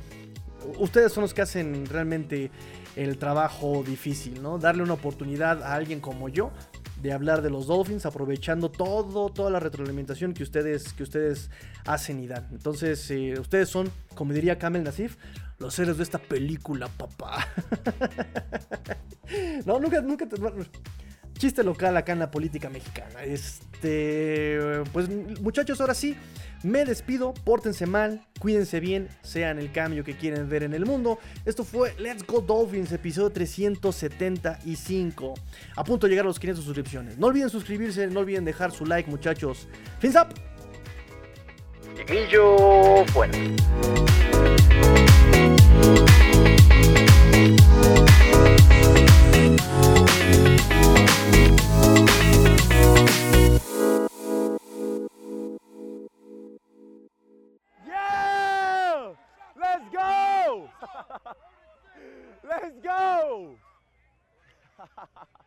Ustedes son los que hacen realmente el trabajo difícil, ¿no? Darle una oportunidad a alguien como yo de hablar de los Dolphins, aprovechando todo, toda la retroalimentación que ustedes, que ustedes hacen y dan. Entonces, eh, ustedes son, como diría Kamel Nasif, los héroes de esta película, papá. (laughs) no, nunca, nunca te... Chiste local acá en la política mexicana. Este, pues muchachos, ahora sí, me despido, pórtense mal, cuídense bien, sean el cambio que quieren ver en el mundo. Esto fue Let's Go Dolphins, episodio 375. A punto de llegar a los 500 suscripciones. No olviden suscribirse, no olviden dejar su like, muchachos. Fins up. bueno. Let's go! (laughs)